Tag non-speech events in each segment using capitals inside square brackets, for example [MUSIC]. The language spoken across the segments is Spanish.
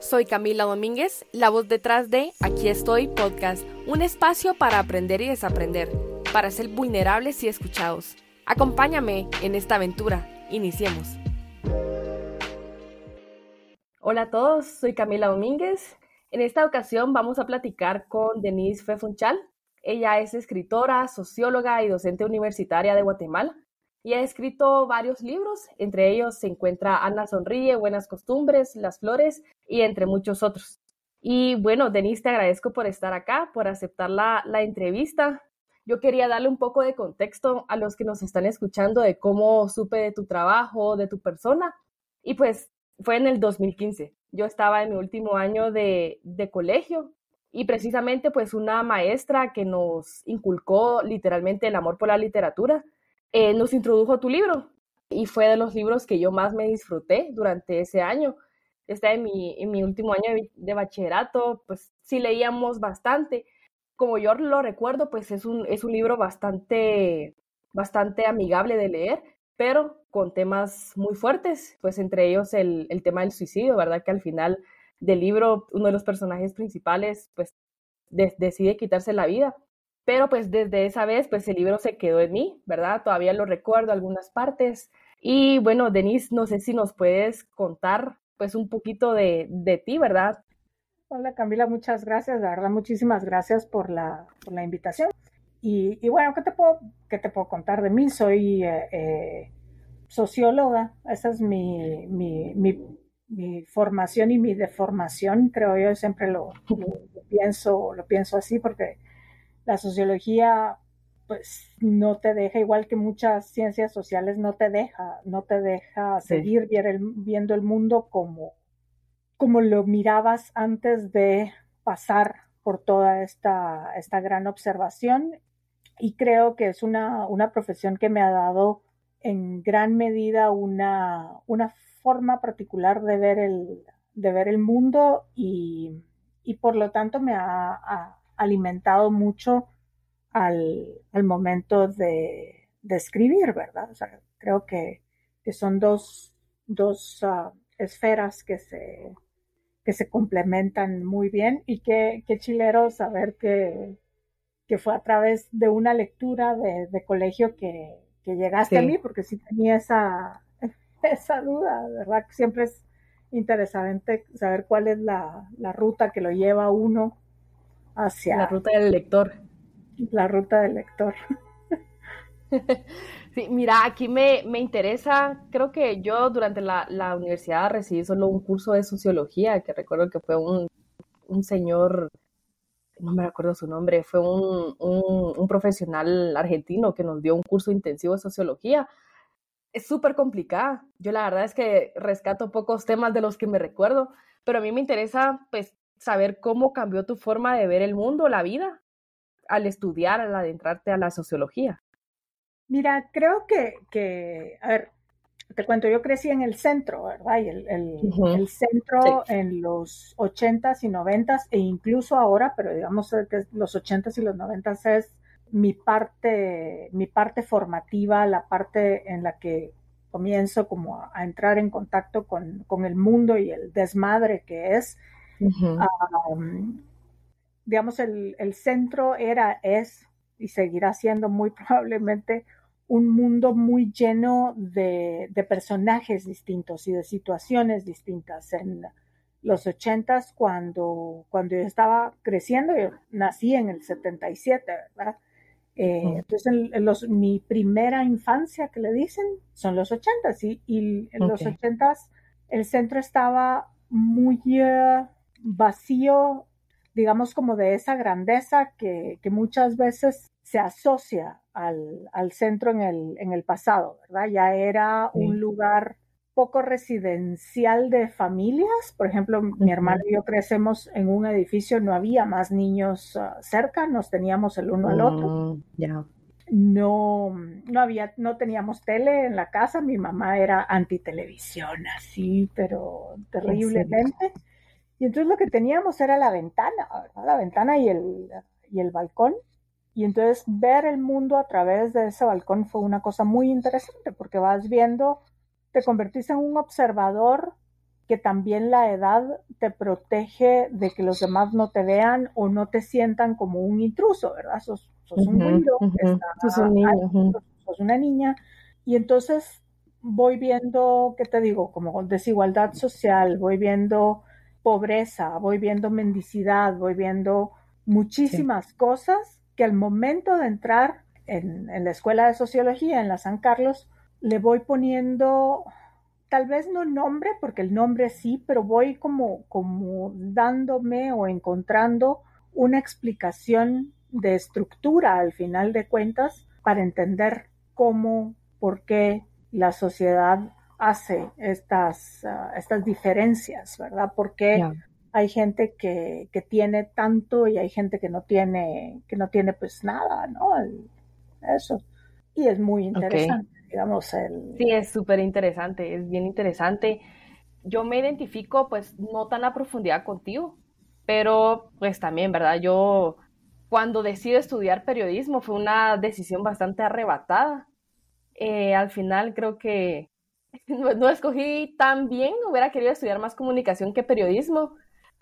Soy Camila Domínguez, la voz detrás de Aquí estoy podcast, un espacio para aprender y desaprender, para ser vulnerables y escuchados. Acompáñame en esta aventura. Iniciemos. Hola a todos, soy Camila Domínguez. En esta ocasión vamos a platicar con Denise Fefunchal. Ella es escritora, socióloga y docente universitaria de Guatemala y ha escrito varios libros, entre ellos se encuentra Ana Sonríe, Buenas Costumbres, Las Flores y entre muchos otros. Y bueno, Denise, te agradezco por estar acá, por aceptar la, entrevista. Yo quería darle un poco de contexto a los que nos están escuchando de cómo supe de tu trabajo, de tu persona. Y pues fue en el 2015. Yo estaba en mi último año de, de colegio y precisamente pues una maestra que nos inculcó literalmente el amor por la literatura eh, nos introdujo tu libro y fue de los libros que yo más me disfruté durante ese año. Está en mi, en mi último año de, bachillerato, pues sí leíamos bastante. Como yo lo recuerdo, pues es un, es un libro bastante, bastante amigable de leer, pero con temas muy fuertes, pues entre ellos el, el tema del suicidio, ¿verdad? Que al final del libro uno de los personajes principales pues decide quitarse la vida pero pues desde esa vez, pues el libro se quedó en mí, ¿verdad? Todavía lo recuerdo algunas partes. Y bueno, Denise, no sé si nos puedes contar pues un poquito de, de ti, ¿verdad? Hola Camila, muchas gracias, la verdad, muchísimas gracias por la, por la invitación. Y, y, bueno, ¿qué te, puedo, ¿qué te puedo contar de mí? Soy eh, eh, socióloga, esa es mi, mi, mi, formación y mi deformación, creo yo, siempre lo pienso, lo pienso así porque la sociología pues no te deja, igual que muchas ciencias sociales, no te deja, no te deja seguir viendo el mundo como, como lo mirabas antes de pasar por toda esta, esta gran observación. Y creo que es una, una profesión que me ha dado en gran medida una, una forma particular de ver el, de ver el mundo y, y por lo tanto me ha alimentado mucho al, al momento de, de, escribir, ¿verdad? O sea, creo que, que son dos, dos uh, esferas que se, que se complementan muy bien y qué, qué chilero saber que, que fue a través de una lectura de, de colegio que, que llegaste a mí, porque sí tenía esa, [LAUGHS] esa duda, ¿verdad? Siempre es interesante saber cuál es la, la ruta que lo lleva uno hacia... La ruta del lector. La ruta del lector. [LAUGHS] Sí, mira, aquí me, me interesa, creo que yo durante la, la, universidad recibí solo un curso de sociología, que recuerdo que fue un, un señor, no me acuerdo su nombre, fue un, un, un, profesional argentino que nos dio un curso intensivo de sociología. Es súper complicada. Yo la verdad es que rescato pocos temas de los que me recuerdo, pero a mí me interesa pues saber cómo cambió tu forma de ver el mundo, la vida, al estudiar, al adentrarte a la sociología. Mira, creo que, que a ver, te cuento, yo crecí en el centro, ¿verdad? Y el, el, el centro sí. en los ochentas y noventas e incluso ahora, pero digamos que los ochentas y los noventas es mi parte, mi parte formativa, la parte en la que comienzo como a, a entrar en contacto con, con, el mundo y el desmadre que es Uh -huh. um, digamos, el, el, centro era, es y seguirá siendo muy [LAUGHS] probablemente un mundo muy lleno de, de personajes distintos y de situaciones distintas. En los ochentas, cuando, cuando yo estaba creciendo, yo nací en el 77, ¿verdad? Eh, uh -huh. Entonces, en, en los, mi primera infancia, que le dicen, son los ochentas. Y, y en okay. los ochentas el centro estaba muy... Uh, vacío, digamos, como de esa grandeza que, que muchas veces se asocia al, al, centro en el, en el pasado, ¿verdad? Ya era sí. un lugar poco residencial de familias. Por ejemplo, mi hermano y yo crecemos en un edificio, no había más niños uh, cerca, nos teníamos el uno al otro. Yeah. No, no había, no teníamos tele en la casa, mi mamá era antitelevisión, así, pero terriblemente. Y entonces lo que teníamos era la ventana, ¿verdad? la ventana y el, y el balcón. Y entonces ver el mundo a través de ese balcón fue una cosa muy interesante porque vas viendo, te convertiste en un observador que también la edad te protege de que los demás no te vean o no te sientan como un intruso, ¿verdad? Sos, un niño, sos, una niña, y entonces voy viendo, ¿qué te digo? Como desigualdad social, voy viendo pobreza, voy viendo mendicidad, voy viendo muchísimas cosas que al momento de entrar en, en, la escuela de sociología en la San Carlos, le voy poniendo tal vez no nombre, porque el nombre sí, pero voy como, como dándome o encontrando una explicación de estructura al final de cuentas para entender cómo, por qué la sociedad hace estas, ah, estas diferencias, ¿verdad? Porque hay gente que, que, tiene tanto y hay gente que no tiene, que no tiene pues nada, ¿no? eso. Y es muy interesante digamos, el... Sí, es súper interesante, es bien interesante. Yo me identifico, pues, no tan a profundidad contigo, pero pues también, ¿verdad? Yo cuando decido estudiar periodismo fue una decisión bastante arrebatada. Eh, al final creo que [LAUGHS] no, escogí tan bien, hubiera querido estudiar más comunicación que periodismo.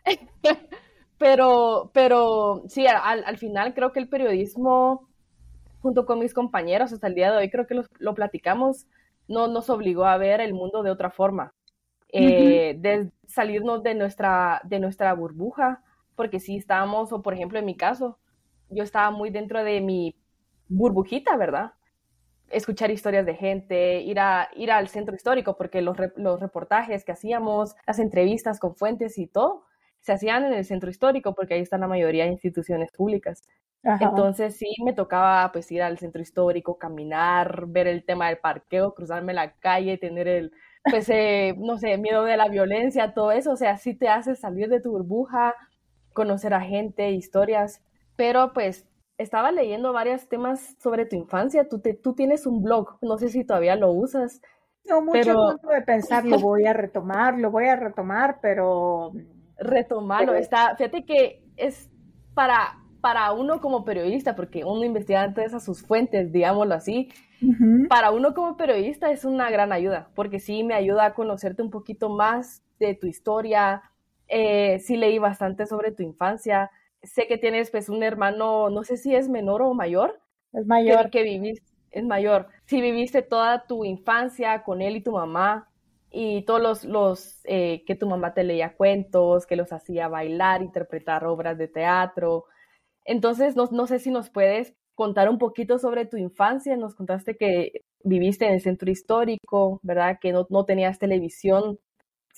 [LAUGHS] pero, pero sí, al, al, final creo que el periodismo junto con mis compañeros hasta el día de hoy, creo que lo, platicamos, no nos obligó a ver el mundo de otra forma, eh, de salirnos de nuestra, de nuestra burbuja, porque sí estábamos, o por ejemplo en mi caso, yo estaba muy dentro de mi burbujita, ¿verdad? Escuchar historias de gente, ir, a, ir al centro histórico, porque los, los reportajes que hacíamos, las entrevistas con fuentes y todo, se hacían en el centro histórico, porque ahí están la mayoría de instituciones públicas. Entonces sí me tocaba pues ir al centro histórico, caminar, ver el tema del parqueo, cruzarme la calle, tener el, pues, eh, no sé, miedo de la violencia, todo eso, o sea, sí te hace salir de tu burbuja, conocer a gente, historias, pero pues estaba leyendo varios temas sobre tu infancia, tú, te, tú tienes un blog, no sé si todavía lo usas. No, mucho tiempo de pensar, lo voy a retomar, lo voy a retomar, pero... Retomarlo, está, fíjate que es para para uno como periodista, porque uno investiga antes a sus fuentes, digámoslo así, para uno como periodista es una gran ayuda, porque sí me ayuda a conocerte un poquito más de tu historia, eh, sí leí bastante sobre tu infancia, sé que tienes pues un hermano, no sé si es menor o mayor. Es mayor. Que, viviste, es mayor. Si viviste toda tu infancia con él y tu mamá, y todos los, los eh, que tu mamá te leía cuentos, que los hacía bailar, interpretar obras de teatro, entonces, no, sé si nos puedes contar un poquito sobre tu infancia. Nos contaste que viviste en el centro histórico, ¿verdad? Que no, tenías televisión.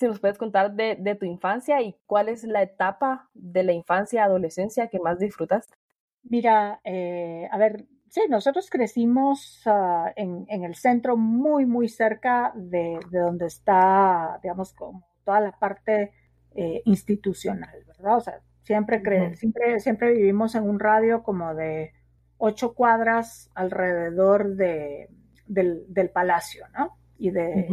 Si nos puedes contar de, tu infancia y cuál es la etapa de la infancia, adolescencia que más disfrutaste. Mira, eh, a ver, sí, nosotros crecimos ah, en, el centro muy, muy cerca de, donde está, digamos, como toda la parte eh, institucional, ¿verdad? O sea, Siempre, siempre, siempre vivimos en un radio como de ocho cuadras alrededor de, del, palacio, ¿no? Y de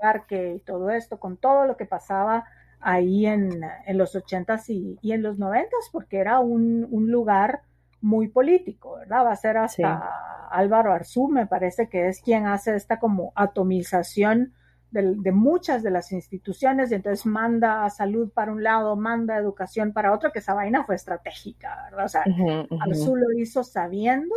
parque y todo esto, con todo lo que pasaba ahí en, los ochentas y, en los noventas, porque era un, lugar muy político, ¿verdad? Va a ser hasta Álvaro Arzú, me parece que es quien hace esta como atomización de, muchas de las instituciones y entonces manda salud para un lado, manda educación para otro, que esa vaina fue estratégica, ¿verdad? O sea, uh lo hizo sabiendo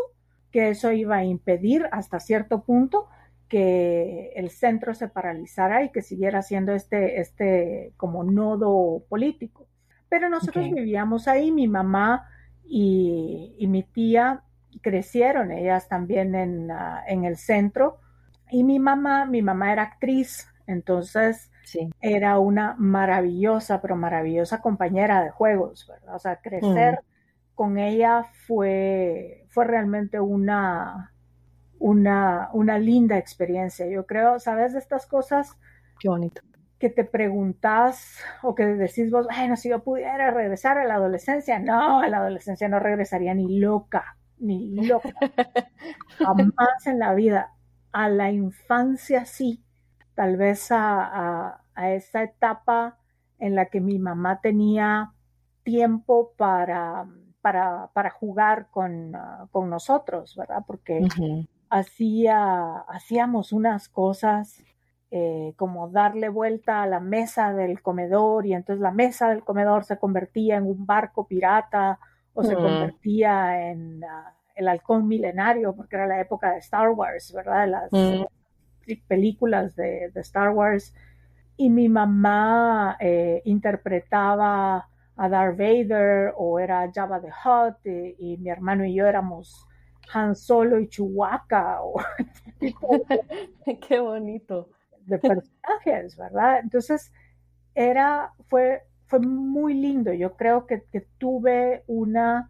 que eso iba a impedir hasta cierto punto que el centro se paralizara y que siguiera siendo este, este como nodo político. Pero nosotros vivíamos ahí, mi mamá y, y, mi tía crecieron, ellas también en, en el centro, y mi mamá, mi mamá era actriz, entonces era una maravillosa, pero maravillosa compañera de juegos, ¿verdad? O sea, crecer mm. con ella fue, fue realmente una, una, una linda experiencia. Yo creo, ¿sabes de estas cosas? Qué bonito. Que te preguntas o que decís vos, bueno, si yo pudiera regresar a la adolescencia, no, a la adolescencia no regresaría ni loca, ni loca. [LAUGHS] Jamás en la vida a la infancia sí, tal vez a, esa etapa en la que mi mamá tenía tiempo para, para, jugar con, ah, con, nosotros, ¿verdad? Porque hacía, hacíamos unas cosas eh, como darle vuelta a la mesa del comedor y entonces la mesa del comedor se convertía en un barco pirata o se convertía en ah, el halcón milenario porque era la época de Star Wars, ¿verdad? Las películas de, Star Wars. Y mi mamá eh, interpretaba a Darth Vader o era Jabba the Hutt y, mi hermano y yo éramos Han Solo y Chewbacca. O, [LAUGHS] Qué bonito de personajes, ¿verdad? Entonces, era, fue, fue muy lindo. Yo creo que, tuve una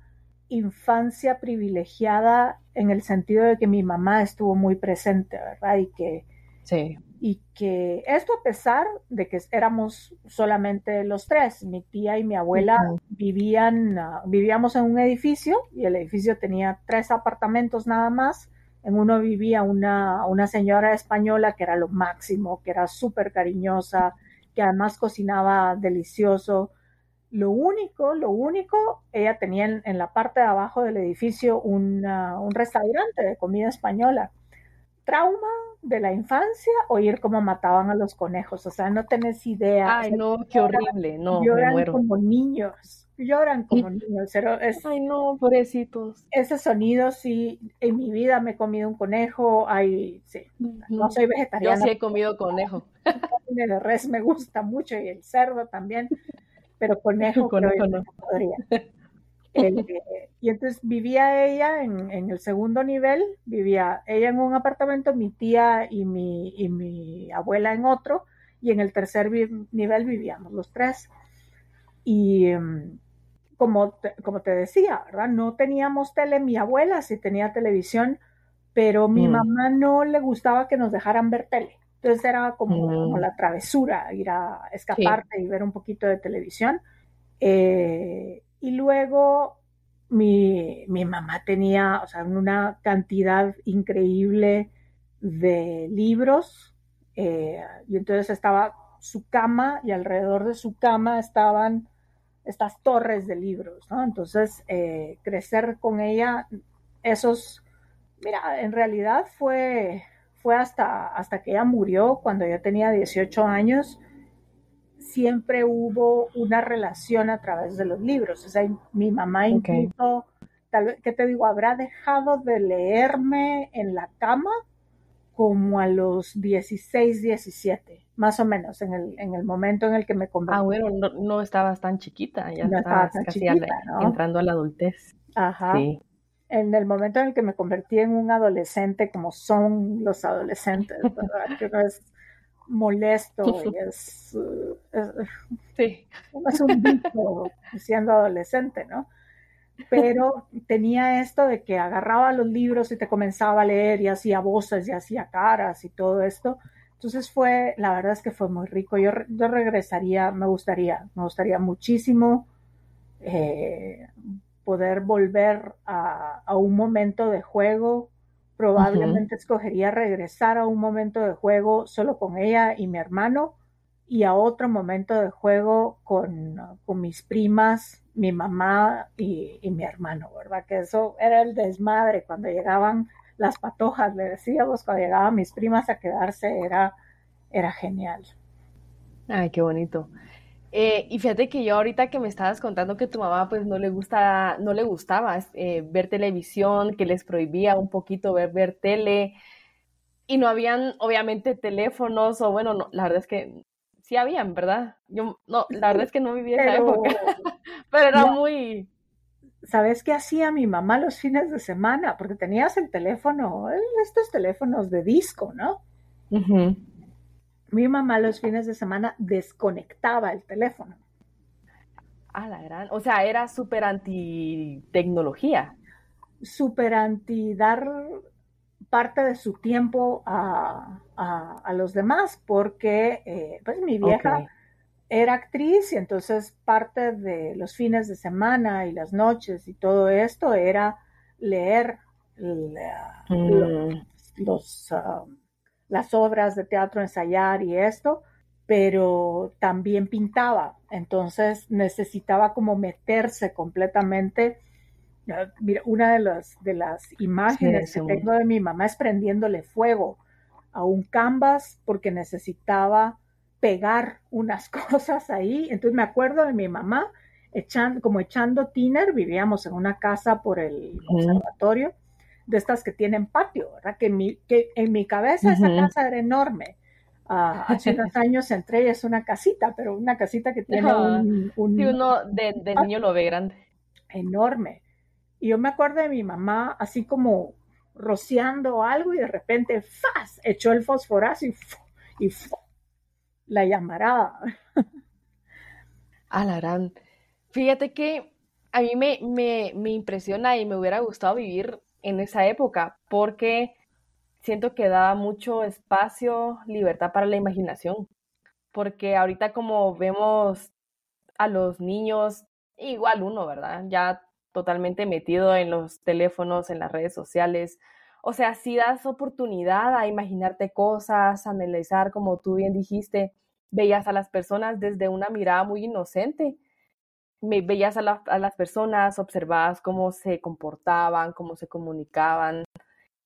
infancia privilegiada en el sentido de que mi mamá estuvo muy presente, ¿verdad? Y que, sí. Y que esto a pesar de que éramos solamente los tres, mi tía y mi abuela vivían, ah, vivíamos en un edificio y el edificio tenía tres apartamentos nada más en uno vivía una, una señora española que era lo máximo, que era súper cariñosa, que además cocinaba delicioso. Lo único, lo único, ella tenía en, la parte de abajo del edificio un restaurante de comida española. Trauma de la infancia, oír cómo mataban a los conejos, o sea, no tenés idea. Ay, no, qué horrible, no, me como niños lloran como niños. Pero es, Ay, no, pobrecitos. Ese sonido, sí, en mi vida me he comido un conejo. Ay, sí, no soy vegetariana. Yo sí he comido conejo. El [LAUGHS] de res me gusta mucho y el cerdo también, pero [LAUGHS] conejo, conejo no. podría. [LAUGHS] [LAUGHS] y entonces vivía ella en, en, el segundo nivel, vivía ella en un apartamento, mi tía y mi, y mi abuela en otro, y en el tercer nivel vivíamos los tres. Y, em, como te, como te decía, ¿verdad? No teníamos tele, mi abuela sí tenía televisión, pero mi mm. mamá no le gustaba que nos dejaran ver tele. Entonces era como, mm. la travesura, ir a escaparte y ver un poquito de televisión. Eh, y luego mi, mamá tenía, o sea, una cantidad increíble de libros. Eh, y entonces estaba su cama y alrededor de su cama estaban estas torres de libros. Entonces, eh, crecer con ella, esos, mira, en realidad fue, fue hasta, hasta que ella murió, cuando yo tenía 18 años, siempre hubo una relación a través de los libros. O sea, mi mamá incluso, tal vez, ¿qué te digo? Habrá dejado de leerme en la cama como a los 16, 17, más o menos, en el, en el momento en el que me convertí. Ah, bueno, no, no estabas tan chiquita, ya estabas casi entrando a la adultez. Ajá. En el momento en el que me convertí en un adolescente, como son los adolescentes, ¿verdad? que no es molesto y es, sí. [LAUGHS] es un bicho siendo adolescente, ¿no? pero tenía esto de que agarraba los libros y te comenzaba a leer y hacía voces y hacía caras y todo esto. Entonces fue, la verdad es que fue muy rico. Yo, yo regresaría, me gustaría, me gustaría muchísimo eh, poder volver a, un momento de juego. Probablemente escogería regresar a un momento de juego solo con ella y mi hermano y a otro momento de juego con, con mis primas mi mamá y, mi hermano, ¿verdad? Que eso era el desmadre cuando llegaban las patojas, le decíamos, cuando llegaban mis primas a quedarse, era, era genial. Ay, qué bonito. Eh, y fíjate que yo ahorita que me estabas contando que tu mamá pues no le gusta, no le gustaba eh, ver televisión, que les prohibía un poquito ver, ver tele, y no habían obviamente teléfonos, o bueno, no, la verdad es que sí habían, ¿verdad? Yo, no, la verdad es que no vivía esa época, [LAUGHS] pero era muy... ¿Sabes qué hacía mi mamá los fines de semana? Porque tenías el teléfono, estos teléfonos de disco, ¿no? Mi mamá los fines de semana desconectaba el teléfono. Ah, la gran. O sea, era súper anti tecnología. Súper anti dar parte de su tiempo a, los demás, porque eh, pues mi vieja era actriz y entonces parte de los fines de semana y las noches y todo esto era leer mm. los, ah, las obras de teatro, ensayar y esto, pero también pintaba, entonces necesitaba como meterse completamente. Mira, una de las, de las imágenes que tengo de mi mamá es prendiéndole fuego a un canvas porque necesitaba pegar unas [LAUGHS] cosas ahí. Entonces me acuerdo de mi mamá echando, como echando tiner, vivíamos en una casa por el conservatorio, de estas que tienen patio, ¿verdad? Que en mi, que en mi cabeza esa casa era enorme. Ah, hace [LAUGHS] unos años entré y es una casita, pero una casita que tiene un, uno de, de niño lo ve grande. Enorme. Y yo me acuerdo de mi mamá así como rociando algo y de repente ¡faz! echó el fosforazo y, y la llamarada. Alarán. Fíjate que a mí me, me, me impresiona y me hubiera gustado vivir en esa época porque siento que daba mucho espacio, libertad para la imaginación. Porque ahorita como vemos a los niños, igual uno, ¿verdad? Ya totalmente metido en los teléfonos, en las redes sociales. O sea, si das oportunidad a imaginarte cosas, a analizar, como tú bien dijiste, veías a las personas desde una mirada muy inocente. Me, veías a, las personas, observabas cómo se comportaban, cómo se comunicaban.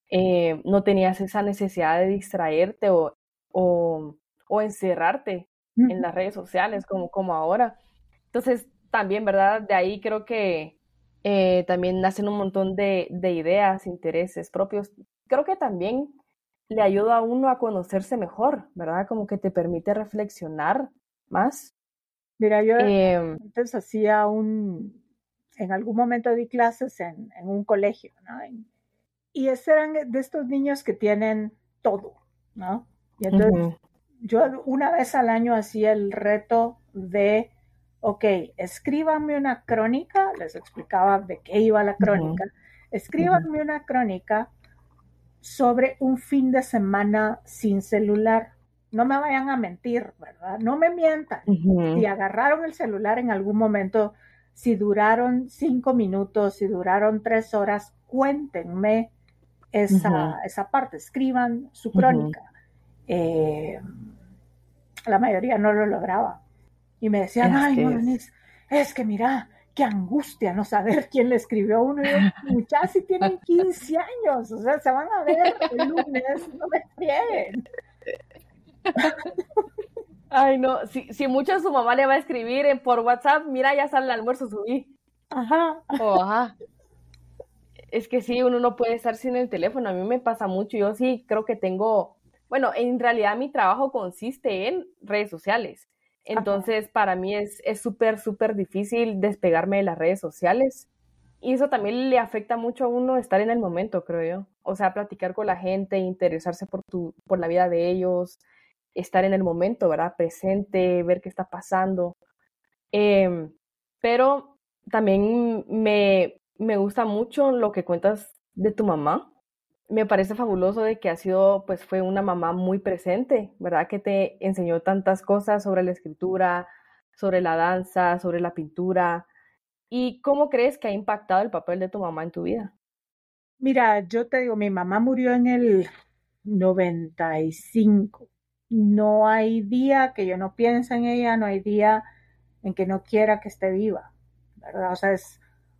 Eh, no tenías esa necesidad de distraerte o, o, encerrarte en las redes sociales como, como ahora. Entonces, también, ¿verdad? De ahí creo que eh, también nacen un montón de, ideas, intereses propios. Creo que también le ayuda a uno a conocerse mejor, ¿verdad? Como que te permite reflexionar más. Mira, yo em, antes hacía un, en algún momento di clases en, un colegio, ¿no? Y eran de estos niños que tienen todo, ¿no? Y entonces yo una vez al año hacía el reto de ok, escríbanme una crónica, les explicaba de qué iba la crónica, escríbanme una crónica sobre un fin de semana sin celular. No me vayan a mentir, ¿verdad? No me mientan. Si agarraron el celular en algún momento, si duraron cinco minutos, si duraron tres horas, cuéntenme esa, esa parte, escriban su crónica. Eh, la mayoría no lo lograba. Y me decían, ay, es... es que mira, qué angustia no saber [LAUGHS] quién le escribió a uno. Y yo, muchachos, si tienen 15 años, o sea, se van a ver el lunes, no me frieguen. Ay, no, si, si mucho su mamá le va a escribir en, por WhatsApp, mira, ya sale el almuerzo, subí. Ajá. Oh, ajá. Es que sí, uno no puede estar sin el teléfono. A mí me pasa mucho. Yo sí creo que tengo, bueno, en realidad mi trabajo consiste en redes sociales. Entonces, para mí es súper, súper difícil despegarme de las redes sociales. Y eso también le afecta mucho a uno estar en el momento, creo yo. O sea, platicar con la gente, interesarse por, tu, por la vida de ellos, estar en el momento, ¿verdad? Presente, ver qué está pasando. Em, pero también me, me gusta mucho lo que cuentas de tu mamá, me parece fabuloso de que ha sido, pues fue una mamá muy presente, ¿verdad? Que te enseñó tantas cosas sobre la escritura, sobre la danza, sobre la pintura. ¿Y cómo crees que ha impactado el papel de tu mamá en tu vida? Mira, yo te digo, mi mamá murió en el 95. No hay día que yo no piense en ella, no hay día en que no quiera que esté viva, ¿verdad? O sea, es,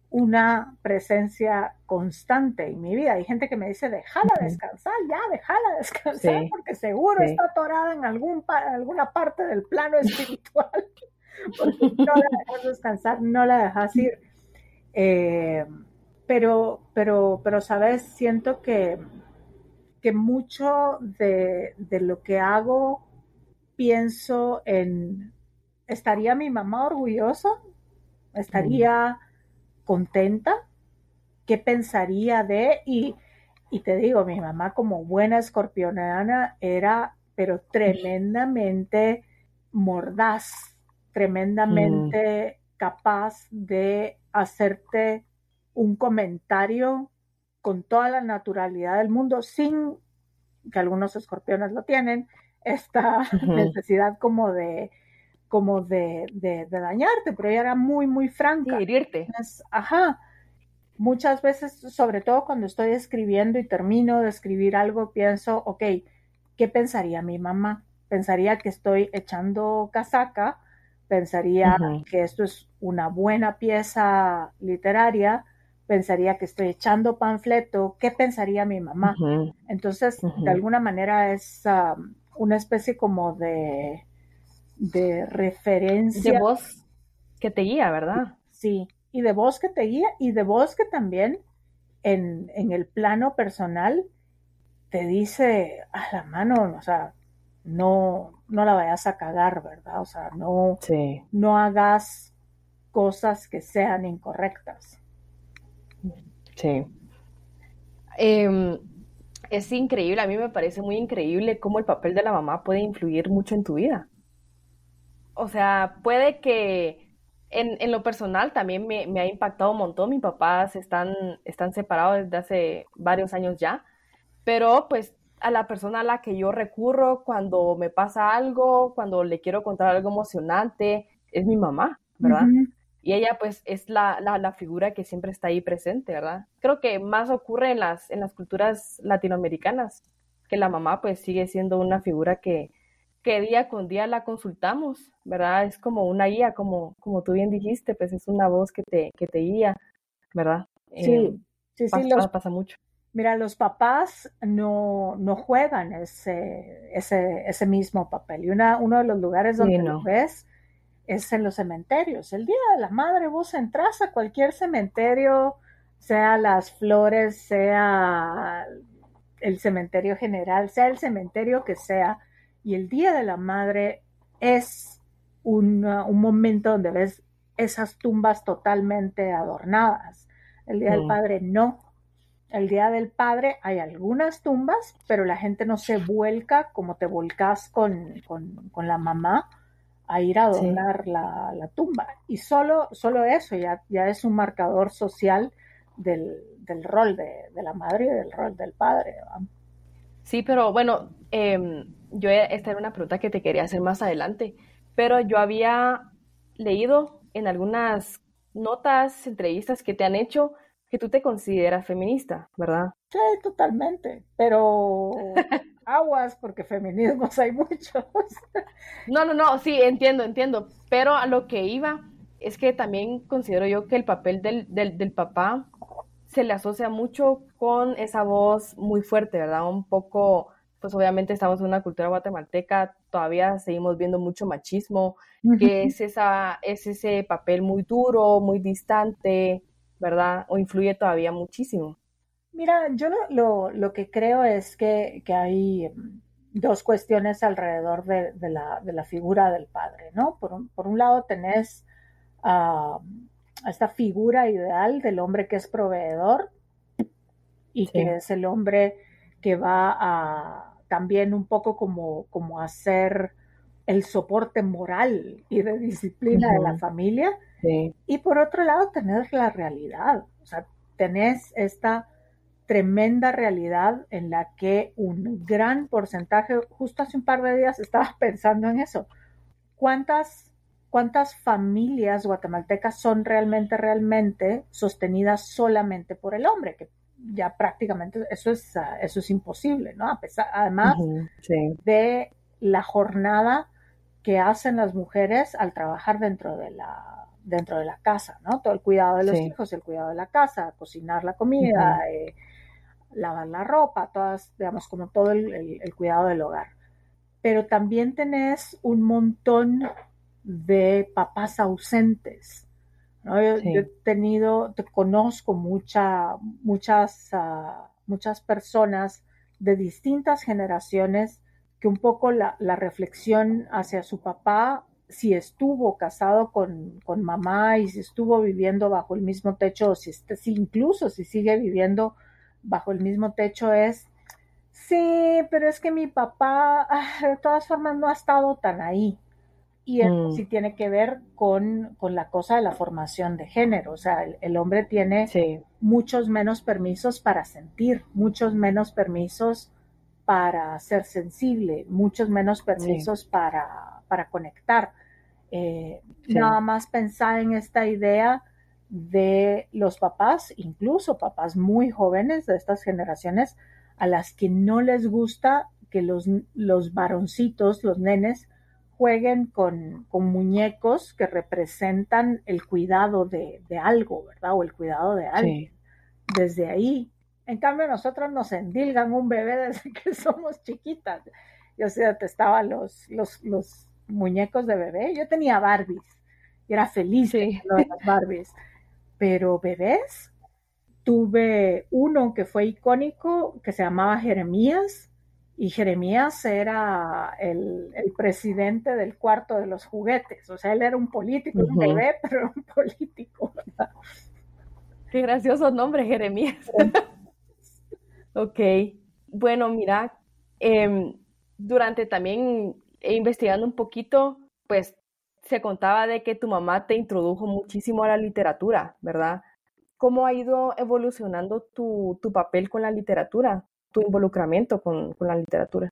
una presencia constante en mi vida. Hay gente que me dice, déjala descansar, ya, déjala descansar, porque seguro está atorada en algún, alguna parte del plano espiritual, [LAUGHS] porque no la dejas descansar, no la dejas ir. Eh, pero, pero, pero, ¿sabes? Siento que, que mucho de, de lo que hago pienso en, ¿estaría mi mamá orgullosa? ¿Estaría contenta, qué pensaría de, y, y te digo, mi mamá como buena escorpioniana era, pero tremendamente mordaz, tremendamente mm. capaz de hacerte un comentario con toda la naturalidad del mundo, sin que algunos escorpiones lo tienen, esta necesidad como de como de, de, dañarte, pero ella era muy, muy franca. De herirte. ajá. Muchas veces, sobre todo cuando estoy escribiendo y termino de escribir algo, pienso, ok, ¿qué pensaría mi mamá? Pensaría que estoy echando casaca, pensaría que esto es una buena pieza literaria, pensaría que estoy echando panfleto, ¿qué pensaría mi mamá? Entonces, de alguna manera es um, una especie como de, de referencia. De voz que te guía, ¿verdad? Sí, y de voz que te guía y de voz que también en, en el plano personal te dice a la mano, o sea, no, no la vayas a cagar, ¿verdad? O sea, no, no hagas cosas que sean incorrectas. Sí. Em, es increíble, a mí me parece muy increíble cómo el papel de la mamá puede influir mucho en tu vida. O sea, puede que en, lo personal también me, ha impactado un montón. Mis papás están, están separados desde hace varios años ya, pero pues a la persona a la que yo recurro cuando me pasa algo, cuando le quiero contar algo emocionante, es mi mamá, ¿verdad? Y ella pues es la, la, figura que siempre está ahí presente, ¿verdad? Creo que más ocurre en las, en las culturas latinoamericanas, que la mamá pues sigue siendo una figura que, que día con día la consultamos, ¿verdad? Es como una guía, como, como tú bien dijiste, pues es una voz que te, que te guía, ¿verdad? Sí, eh, sí, sí, pasa mucho. Mira, los papás no, no juegan ese, ese, ese, mismo papel. Y una, uno de los lugares donde lo ves es en los cementerios. El Día de la Madre, vos entras a cualquier cementerio, sea las flores, sea el cementerio general, sea el cementerio que sea, y el Día de la Madre es un momento donde ves esas tumbas totalmente adornadas. El Día del mm. Padre no. El Día del Padre hay algunas tumbas, pero la gente no se vuelca como te volcas con, la mamá a ir a adornar la, tumba. Y solo, solo eso ya, ya es un marcador social del, rol de, la madre y del rol del padre. Sí, pero bueno, eh, yo esta era una pregunta que te quería hacer más adelante, pero yo había leído en algunas notas, entrevistas que te han hecho que tú te consideras feminista, ¿verdad? Sí, totalmente, pero [LAUGHS] aguas porque feminismos hay muchos. no, no, no, sí, entiendo, entiendo, pero a lo que iba es que también considero yo que el papel del, del, del papá se le asocia mucho con esa voz muy fuerte, ¿verdad? Un poco pues obviamente estamos en una cultura guatemalteca, todavía seguimos viendo mucho machismo, que es, esa, es ese papel muy duro, muy distante, ¿verdad? O influye todavía muchísimo. Mira, yo lo, lo, que creo es que, que, hay dos cuestiones alrededor de, de, la, de, la, figura del padre, ¿no? Por un, por un lado tenés a esta figura ideal del hombre que es proveedor y que es el hombre que va a también un poco como, como hacer el soporte moral y de disciplina de la familia. Y por otro lado, tener la realidad. O sea, tenés esta tremenda realidad en la que un gran porcentaje, justo hace un par de días estaba [LAUGHS] pensando en eso. ¿Cuántas, cuántas familias guatemaltecas son realmente, realmente sostenidas solamente por el hombre? Que ya prácticamente eso es, ah, eso es imposible, ¿no? A pesar, además de la jornada que hacen las mujeres al trabajar dentro de la, dentro de la casa, ¿no? Todo el cuidado de los hijos, el cuidado de la casa, cocinar la comida, eh, lavar la ropa, todas, digamos, como todo el, el cuidado del hogar. Pero también tenés un montón de papás ausentes, yo, he tenido, te conozco mucha, muchas, ah, muchas personas de distintas generaciones que un poco la, reflexión hacia su papá, si estuvo casado con, mamá y si estuvo viviendo bajo el mismo techo, o si, si incluso si sigue viviendo bajo el mismo techo, es, sí, pero es que mi papá, ah, de todas formas, no ha estado tan ahí. Y eso mm. sí tiene que ver con, la cosa de la formación de género. O sea, el, hombre tiene muchos menos permisos para sentir, muchos menos permisos para ser sensible, muchos menos permisos para, para, conectar. Eh, nada más pensar en esta idea de los papás, incluso papás muy jóvenes de estas generaciones, a las que no les gusta que los, los varoncitos, los nenes, jueguen con, muñecos que representan el cuidado de, algo, ¿verdad? O el cuidado de alguien. desde ahí. En cambio, nosotros nos endilgan un bebé [LAUGHS] desde que somos chiquitas. Yo sí detestaba los, los, los muñecos de bebé. Yo tenía Barbies y era feliz de las Barbies. Pero bebés, tuve uno que fue icónico que se llamaba Jeremías y Jeremías era el, presidente del cuarto de los juguetes, o sea, él era un político, un bebé, pero era un político. [LAUGHS] Qué gracioso nombre, Jeremías. [LAUGHS] ok, bueno, mira, em, durante también investigando un poquito, pues se contaba de que tu mamá te introdujo muchísimo a la literatura, ¿verdad? ¿Cómo ha ido evolucionando tu, tu papel con la literatura? tu involucramiento con, la literatura?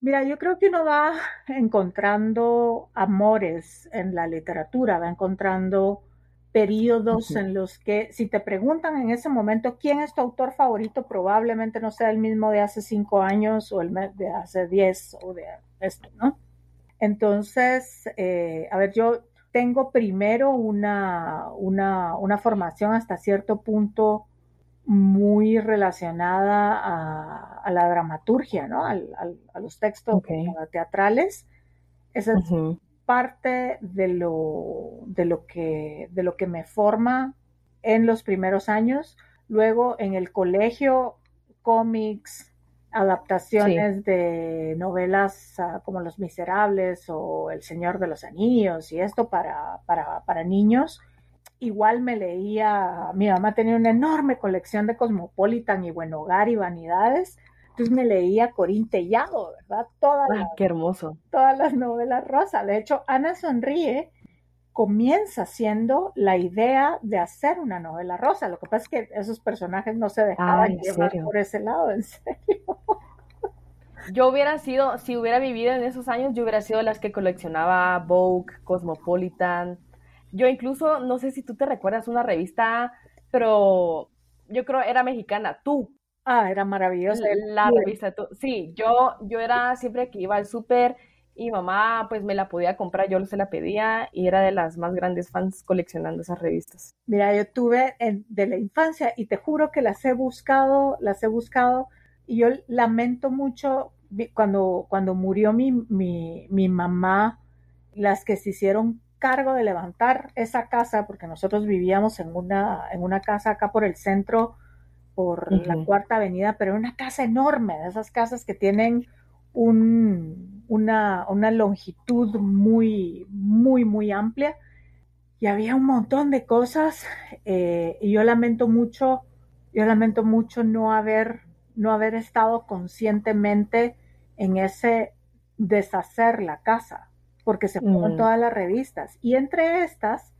Mira, yo creo que uno va [LAUGHS] encontrando amores en la literatura, va encontrando periodos en los que si te preguntan en ese momento quién es tu autor favorito, probablemente no sea el mismo de hace cinco años o el de hace diez o de esto, ¿no? Entonces, eh, a ver, yo tengo primero una, una, una formación hasta cierto punto muy relacionada a, la dramaturgia, ¿no? a los textos teatrales. Esa es parte de lo, de, lo que, de lo que me forma en los primeros años. Luego en el colegio, cómics, adaptaciones de novelas ah, como Los Miserables o El Señor de los Anillos y esto para, para, para niños igual me leía, mi mamá tenía una enorme colección de Cosmopolitan y Buen Hogar y Vanidades, entonces me leía Corín Tellado, ¿verdad? Todas ah, qué hermoso. Todas las novelas rosa. De hecho, Ana Sonríe comienza siendo la idea de hacer una novela rosa. Lo que pasa es que esos personajes no se dejaban llevar por ese lado, en serio. [LAUGHS] Yo hubiera sido, si hubiera vivido en esos años, yo hubiera sido las que coleccionaba Vogue, Cosmopolitan, yo incluso, no sé si tú te recuerdas una revista, pero yo creo era mexicana, tú. Ah, era maravillosa. La, revista, tú. Sí, yo, yo era siempre que iba al súper y mamá pues me la podía comprar, yo se la pedía y era de las más grandes fans coleccionando esas revistas. Mira, yo tuve de la infancia y te juro que las he buscado, las he buscado y yo lamento mucho cuando, cuando murió mi, mi, mi mamá, las que se hicieron cargo de levantar esa casa, porque nosotros vivíamos en una, en una casa acá por el centro, por la cuarta avenida, pero una casa enorme, de esas casas que tienen un, una, una longitud muy, muy, muy amplia. Y había un montón de cosas, eh, y yo lamento mucho, yo lamento mucho no haber, no haber estado conscientemente en ese deshacer la casa porque se fueron mm. todas las revistas. Y entre estas,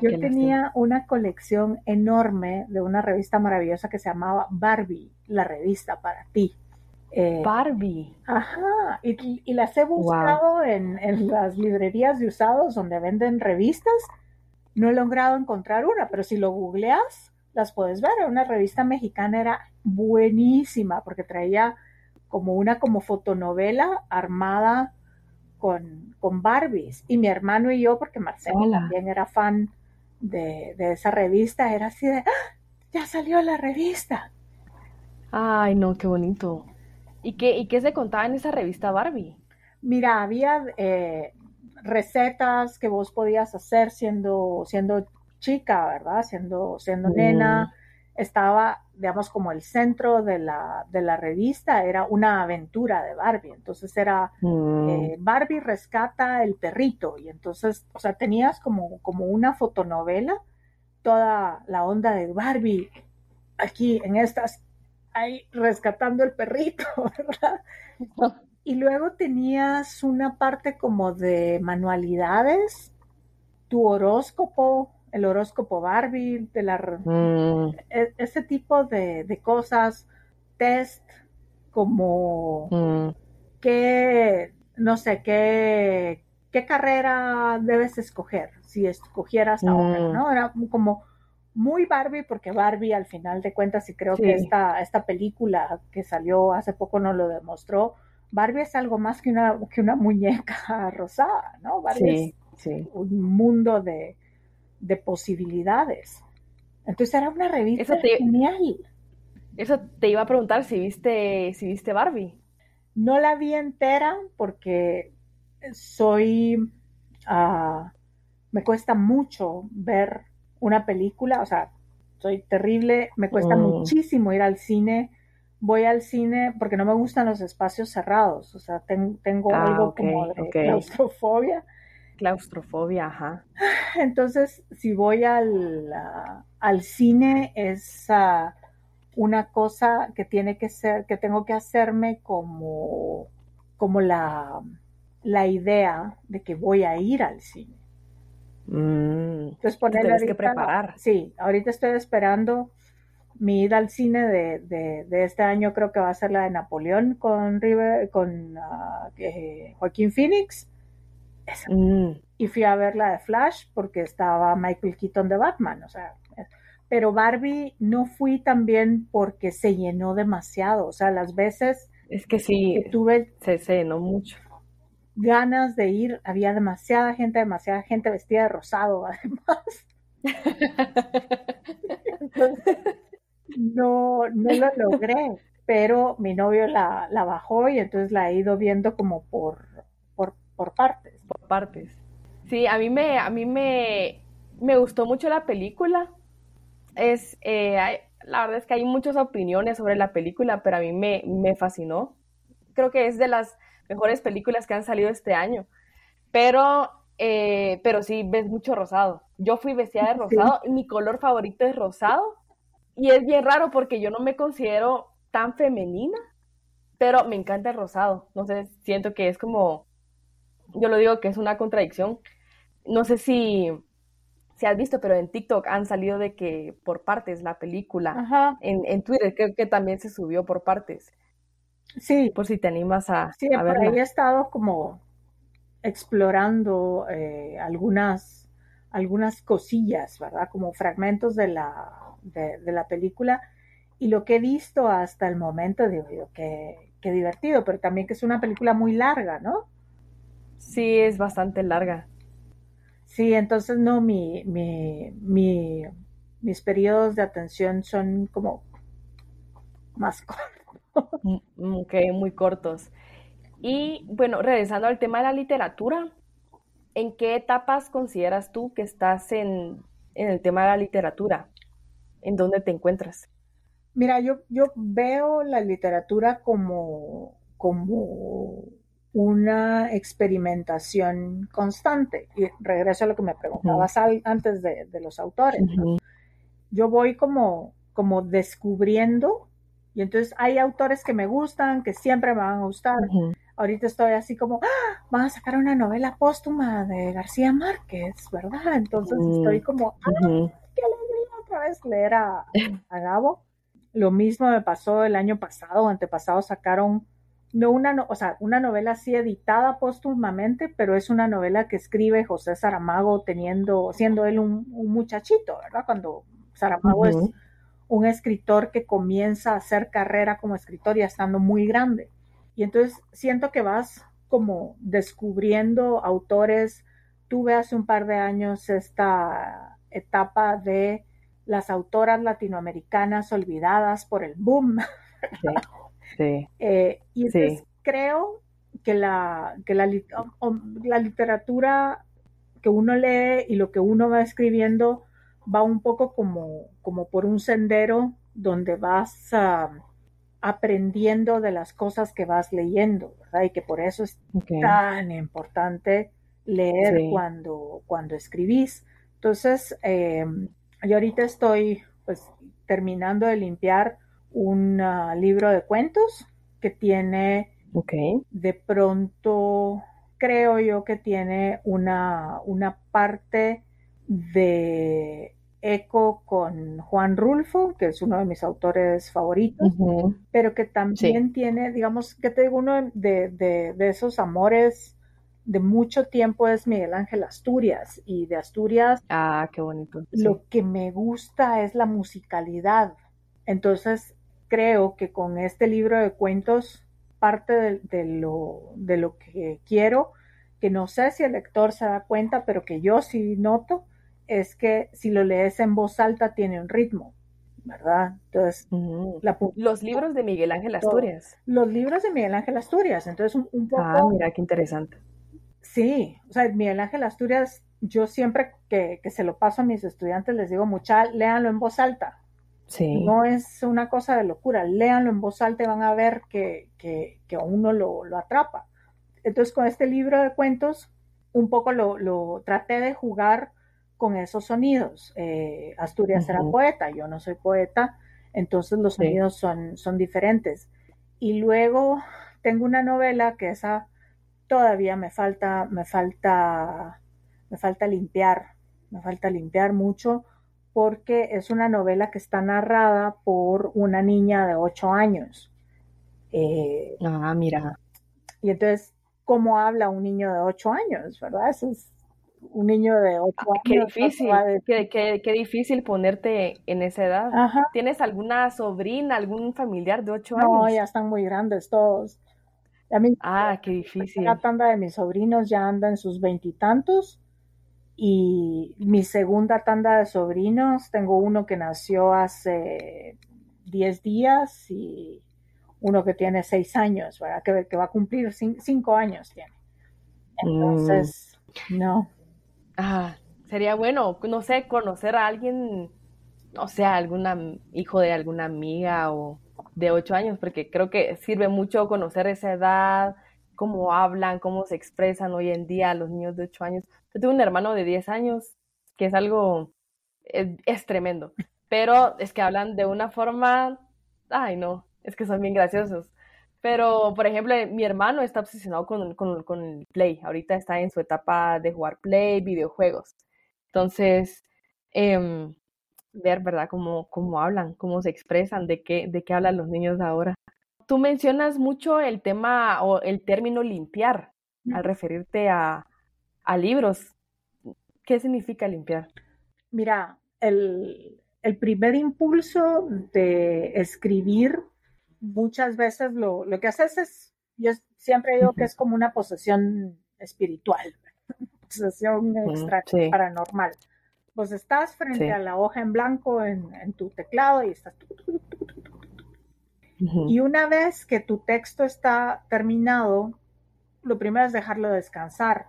yo tenía una colección enorme de una revista maravillosa que se llamaba Barbie, la revista para ti. Eh, Barbie. Ajá, y, las he buscado en, en, las librerías de usados donde venden revistas. No he logrado encontrar una, pero si lo googleas, las puedes ver. Una revista mexicana era buenísima porque traía como una como fotonovela armada con, con Barbies. Y mi hermano y yo, porque Marcelo también era fan de, esa revista, era así de, ¡Ah! ya salió la revista. Ay, no, qué bonito. ¿Y qué, ¿Y qué se contaba en esa revista Barbie? Mira, había eh, recetas que vos podías hacer siendo, siendo chica, ¿verdad? Siendo, siendo nena. Estaba digamos, como el centro de la, de la revista era una aventura de Barbie. Entonces era mm. eh, Barbie rescata el perrito. Y entonces, o sea, tenías como, como una fotonovela, toda la onda de Barbie aquí en estas, ahí rescatando el perrito, [LAUGHS] ¿verdad? Y luego tenías una parte como de manualidades, tu horóscopo, el horóscopo Barbie, de la, mm. e, ese tipo de, cosas, test como mm. qué, no sé, qué, qué carrera debes escoger, si escogieras ahora, mm. ¿no? Era como muy Barbie, porque Barbie al final de cuentas, y creo que esta, esta película que salió hace poco nos lo demostró, Barbie es algo más que una, que una muñeca [LAUGHS] rosada, ¿no? Barbie es un mundo de, de posibilidades. Entonces era una revista genial. Eso te iba a preguntar si viste, si viste Barbie. No la vi entera porque soy, uh, me cuesta mucho ver una película, o sea, soy terrible, me cuesta mm. muchísimo ir al cine. Voy al cine porque no me gustan los espacios cerrados, o sea, tengo ah, algo como de claustrofobia. Claustrofobia, ajá. [SIGHS] Entonces, si voy al, al cine es una cosa que tiene que ser, que tengo que hacerme como, como la, la idea de que voy a ir al cine. Mm, Entonces ponerle que preparar. Sí, ahorita estoy esperando mi ida al cine de, de, este año, creo que va a ser la de Napoleón con River, con eh, Joaquín Phoenix. Mm. Y fui a ver la de Flash porque estaba Michael Keaton de Batman, o sea, pero Barbie no fui también porque se llenó demasiado, o sea, las veces es que sí, tuve se, llenó mucho ganas de ir, había demasiada gente, demasiada gente vestida de rosado además. [LAUGHS] no, no lo logré, pero mi novio la, la, bajó y entonces la he ido viendo como por, por, por partes. Por partes. Sí, a mí me, a mí me, me gustó mucho la película es, eh, la verdad es que hay muchas opiniones sobre la película, pero a mí me, me fascinó. Creo que es de las mejores películas que han salido este año. Pero, eh, pero sí, ves mucho rosado. Yo fui vestida de rosado y mi color favorito es rosado. Y es bien raro porque yo no me considero tan femenina, pero me encanta el rosado. No sé, siento que es como, yo lo digo que es una contradicción. No sé si, si has visto, pero en TikTok han salido de que por partes la película. En, en, Twitter creo que también se subió por partes. Sí. Por si te animas a, sí, por ahí he estado como explorando eh, algunas, algunas cosillas, ¿verdad? Como fragmentos de la, de, la película. Y lo que he visto hasta el momento, digo yo, que divertido, pero también que es una película muy larga, ¿no? Sí, es bastante larga. Sí, entonces no, mi, mi, mi, mis periodos de atención son como más [LAUGHS] cortos. Mm, mm, ok, muy cortos. Y bueno, regresando al tema de la literatura, ¿en qué etapas consideras tú que estás en, en el tema de la literatura? ¿En dónde te encuentras? Mira, yo, yo veo la literatura como, como una experimentación constante. Y regreso a lo que me preguntabas antes de, los autores. Yo voy como, como descubriendo, y entonces hay autores que me gustan, que siempre me van a gustar. Ahorita estoy así como, ¡Ah! van a sacar una novela póstuma de García Márquez, ¿verdad? Entonces estoy como, ¡ah! ¡Qué alegría otra vez leer a, a Gabo! Lo mismo me pasó el año pasado, antepasado sacaron no una, o sea, una novela así editada póstumamente, pero es una novela que escribe José Saramago teniendo, siendo él un, muchachito, ¿verdad? Cuando Saramago es un escritor que comienza a hacer carrera como escritor y estando muy grande. Y entonces siento que vas como descubriendo autores. Tuve hace un par de años esta etapa de las autoras latinoamericanas olvidadas por el boom. [LAUGHS] Eh, y entonces creo que, la, que la, la literatura que uno lee y lo que uno va escribiendo va un poco como, como por un sendero donde vas ah, aprendiendo de las cosas que vas leyendo, ¿verdad? Y que por eso es tan importante leer cuando, cuando escribís. Entonces, eh, yo ahorita estoy pues terminando de limpiar un ah, libro de cuentos que tiene de pronto, creo yo que tiene una, una parte de eco con Juan Rulfo, que es uno de mis autores favoritos, pero que también tiene, digamos, que tengo uno de, de, esos amores de mucho tiempo es Miguel Ángel Asturias y de Asturias. Ah, qué bonito. Lo que me gusta es la musicalidad. Entonces, creo que con este libro de cuentos parte de, lo, de lo que quiero, que no sé si el lector se da cuenta, pero que yo sí noto, es que si lo lees en voz alta tiene un ritmo, ¿verdad? Entonces, los libros de Miguel Ángel Asturias. Los libros de Miguel Ángel Asturias, entonces un, poco... Ah, mira, qué interesante. Sí, o sea, Miguel Ángel Asturias, yo siempre que, que se lo paso a mis estudiantes les digo, mucha, léanlo en voz alta. Sí. No es una cosa de locura, léanlo en voz alta y van a ver que, que, que a uno lo, lo atrapa. Entonces, con este libro de cuentos, un poco lo, lo traté de jugar con esos sonidos. Eh, Asturias era poeta, yo no soy poeta, entonces los sonidos son, son diferentes. Y luego tengo una novela que esa todavía me falta, me falta, me falta limpiar, me falta limpiar mucho porque es una novela que está narrada por una niña de ocho años. Eh, ah, mira. Y entonces, ¿cómo habla un niño de ocho años? ¿Verdad? Eso es un niño de 8 ah, qué Difícil, qué, difícil ponerte en esa edad. ¿Tienes alguna sobrina, algún familiar de 8 años? No, ya están muy grandes todos. ah, qué difícil. La tanda de mis sobrinos ya anda en sus veintitantos. Y, mi segunda tanda de sobrinos, tengo uno que nació hace 10 días y uno que tiene 6 años, ¿verdad? Que, que va a cumplir 5 años tiene. Mm. Entonces, no. Ah, sería bueno, no sé, conocer a alguien, o sea, algún hijo de alguna amiga o de ocho años, porque creo que sirve mucho conocer esa edad, cómo hablan, cómo se expresan hoy en día los niños de ocho años. Yo tengo un hermano de diez años, que es algo, es, tremendo, pero es que hablan de una forma, ay no, es que son bien graciosos. Pero, por ejemplo, mi hermano está obsesionado con, con, el Play. Ahorita está en su etapa de jugar Play, videojuegos. Entonces, em, ver, ¿verdad?, cómo, cómo hablan, cómo se expresan, de qué, de qué hablan los niños ahora. Tú mencionas mucho el tema o el término limpiar al referirte a, a libros. ¿Qué significa limpiar? Mira, el, el primer impulso de escribir muchas veces lo, lo que haces es, yo siempre digo que es como una posesión espiritual, [LAUGHS] posesión extra paranormal. Pues estás frente a la hoja en blanco en, tu teclado y estás... Y una vez que tu texto está terminado, lo primero es dejarlo descansar,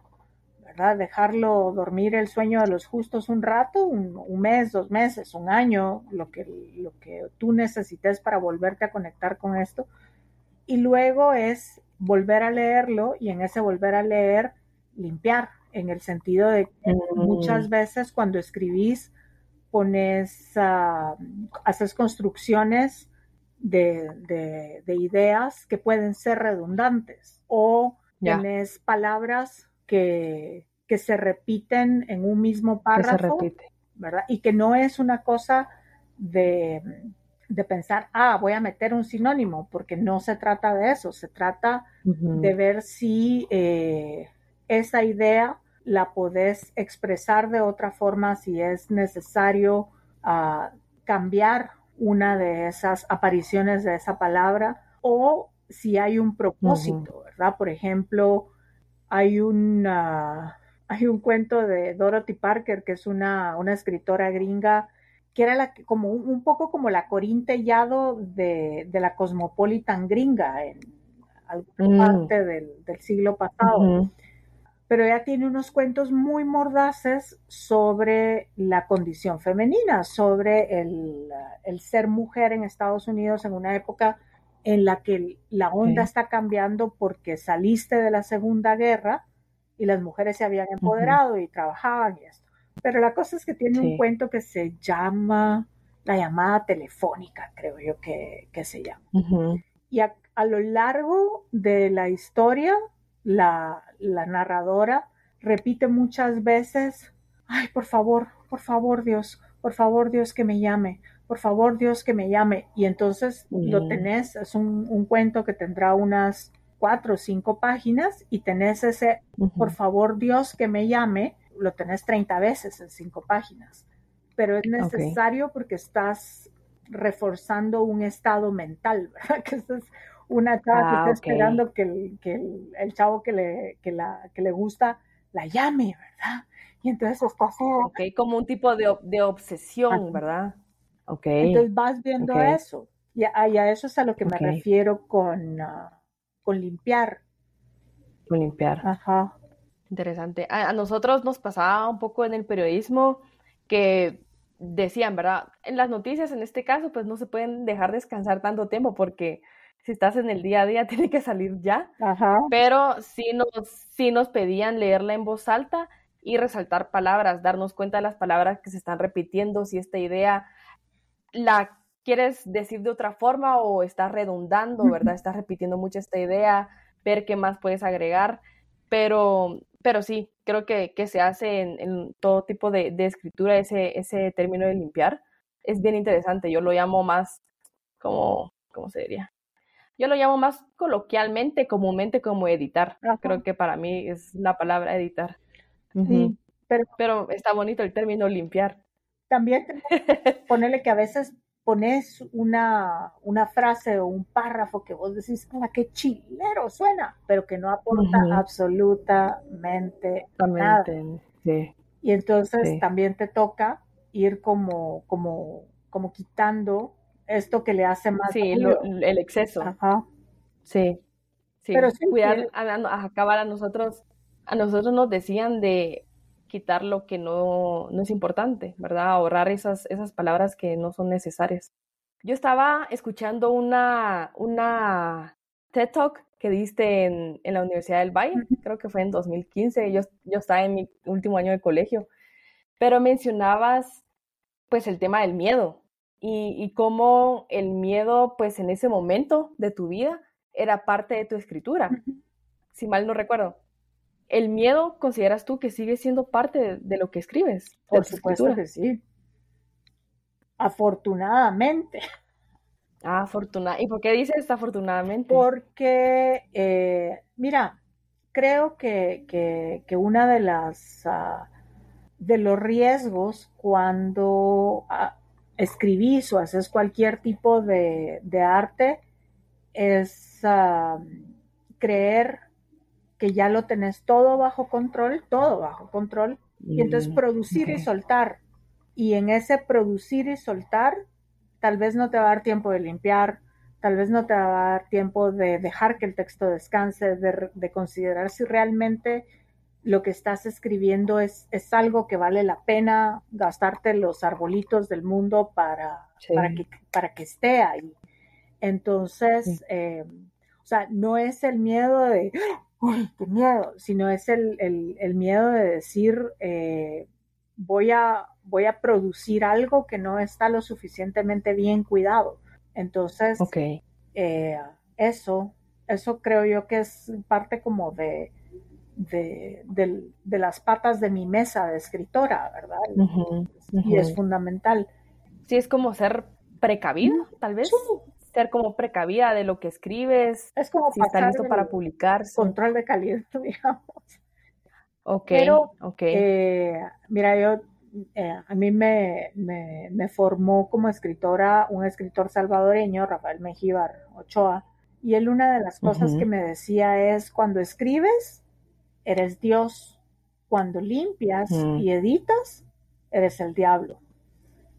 ¿verdad? Dejarlo dormir el sueño de los justos un rato, un, mes, dos meses, un año, lo que, lo que tú necesites para volverte a conectar con esto. Y luego es volver a leerlo y en ese volver a leer, limpiar, en el sentido de que mm. muchas veces cuando escribís pones, uh, haces construcciones de, de, ideas que pueden ser redundantes o tienes palabras que, que se repiten en un mismo párrafo, ¿verdad? Y que no es una cosa de, de, pensar, ah, voy a meter un sinónimo, porque no se trata de eso, se trata de ver si eh, esa idea la podés expresar de otra forma, si es necesario ah, cambiar una de esas apariciones de esa palabra o si hay un propósito, ¿verdad? Por ejemplo, hay una hay un cuento de Dorothy Parker, que es una, una escritora gringa, que era la, como un, poco como la Corín Tellado de, de la Cosmopolitan gringa en alguna mm. parte del, del, siglo pasado. Pero ella tiene unos cuentos muy mordaces sobre la condición femenina, sobre el, el ser mujer en Estados Unidos en una época en la que la onda está cambiando porque saliste de la Segunda Guerra y las mujeres se habían empoderado y trabajaban y esto. Pero la cosa es que tiene un cuento que se llama La llamada telefónica, creo yo que, se llama. Y a, lo largo de la historia, la, la narradora repite muchas veces, ay, por favor, por favor Dios, por favor Dios que me llame, por favor Dios que me llame. Y entonces lo tenés, es un, un, cuento que tendrá unas cuatro o cinco páginas y tenés ese, por favor Dios que me llame, lo tenés 30 veces en cinco páginas. Pero es necesario porque estás reforzando un estado mental, [LAUGHS] ¿verdad? Que es una chava que ah, está esperando que, el, que el, chavo que le, que, la, que le gusta la llame, ¿verdad? Y entonces está así. Ok, como un tipo de, obsesión, ¿verdad? Ok. Entonces vas viendo eso. Y a, eso es a lo que me refiero con, ah, con limpiar. Con limpiar. Ajá. Interesante. A, nosotros nos pasaba un poco en el periodismo que decían, ¿verdad? En las noticias, en este caso, pues no se pueden dejar descansar tanto tiempo porque si estás en el día a día [LAUGHS] tiene que salir ya. Ajá. Pero sí nos, sí nos pedían leerla en voz alta y resaltar palabras, darnos cuenta de las palabras que se están repitiendo, si esta idea la quieres decir de otra forma o estás redundando, ¿verdad? Estás repitiendo mucho esta idea, ver qué más puedes agregar, pero, pero sí, creo que, se hace en, todo tipo de, escritura ese, ese término de limpiar. Es bien interesante, yo lo llamo más como, ¿cómo se diría? Yo lo llamo más coloquialmente, comúnmente como editar. Creo que para mí es la palabra editar. Sí, pero, pero está bonito el término limpiar. También ponerle que a veces pones una, una frase o un párrafo que vos decís, ¡ah, qué chilero suena! Pero que no aporta absolutamente nada. Y entonces también te toca ir como, como, como quitando esto que le hace más. Sí, el exceso. Ajá. Sí. Sí, Pero cuidar, a, acabar a nosotros, a nosotros nos decían de quitar lo que no, no es importante, ¿verdad? Ahorrar esas, esas palabras que no son necesarias. Yo estaba escuchando una, una TED Talk que diste en, en la Universidad del Valle, creo que fue en 2015, yo, yo estaba en mi último año de colegio, pero mencionabas pues el tema del miedo y, y cómo el miedo pues en ese momento de tu vida era parte de tu escritura, si mal no recuerdo el miedo consideras tú que sigue siendo parte de, lo que escribes. Por supuesto que sí. Afortunadamente. Ah, afortunadamente. ¿Y por qué dices afortunadamente? Porque, eh, mira, creo que, que, una de las ah, de los riesgos cuando ah, escribís o haces cualquier tipo de, arte es ah, creer que ya lo tenés todo bajo control, todo bajo control, y entonces mm, producir y soltar. Y en ese producir y soltar, tal vez no te va a dar tiempo de limpiar, tal vez no te va a dar tiempo de dejar que el texto descanse, de, considerar si realmente lo que estás escribiendo es, es, algo que vale la pena gastarte los arbolitos del mundo para, para, que, para que esté ahí. Entonces, eh, o sea, no es el miedo de, uy, qué miedo, sino es el, miedo de decir, eh, voy, a, voy a producir algo que no está lo suficientemente bien cuidado. Entonces, eh, eso, eso creo yo que es parte como de, de, las patas de mi mesa de escritora, ¿verdad? Y es fundamental. Sí, es como ser precavido, tal vez ser como precavida de lo que escribes, es como si está listo para publicar. Control de calidad, [LAUGHS] digamos. Ok, Pero, eh, mira, yo, eh, a mí me, me, formó como escritora un escritor salvadoreño, Rafael Mejíbar Ochoa, y él una de las cosas que me decía es, cuando escribes, eres Dios, cuando limpias y editas, eres el diablo,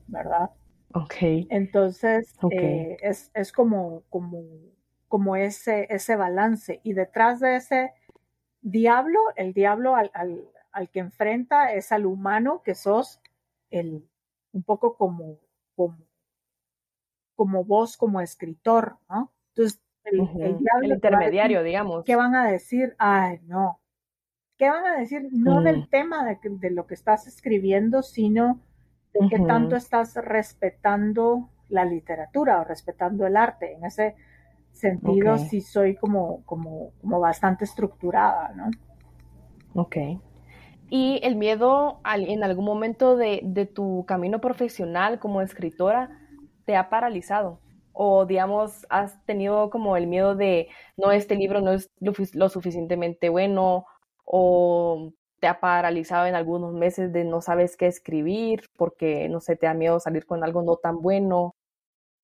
¿verdad? Entonces, eh, es, es, como, como, como ese, ese balance. Y detrás de ese diablo, el diablo al, al, al, que enfrenta es al humano que sos el, un poco como, como, como vos como escritor, ¿no? Entonces, el, el, intermediario, digamos. ¿Qué van a decir? Ay, no. ¿Qué van a decir? No del mm. tema de, de, lo que estás escribiendo, sino de qué tanto estás respetando la literatura o respetando el arte. En ese sentido, sí soy como, como, como bastante estructurada, ¿no? Ok. ¿Y el miedo en algún momento de, de, tu camino profesional como escritora te ha paralizado? O, digamos, has tenido como el miedo de, no, este libro no es lo suficientemente bueno, o te ha paralizado en algunos meses de no sabes qué escribir porque, no sé, te da miedo salir con algo no tan bueno.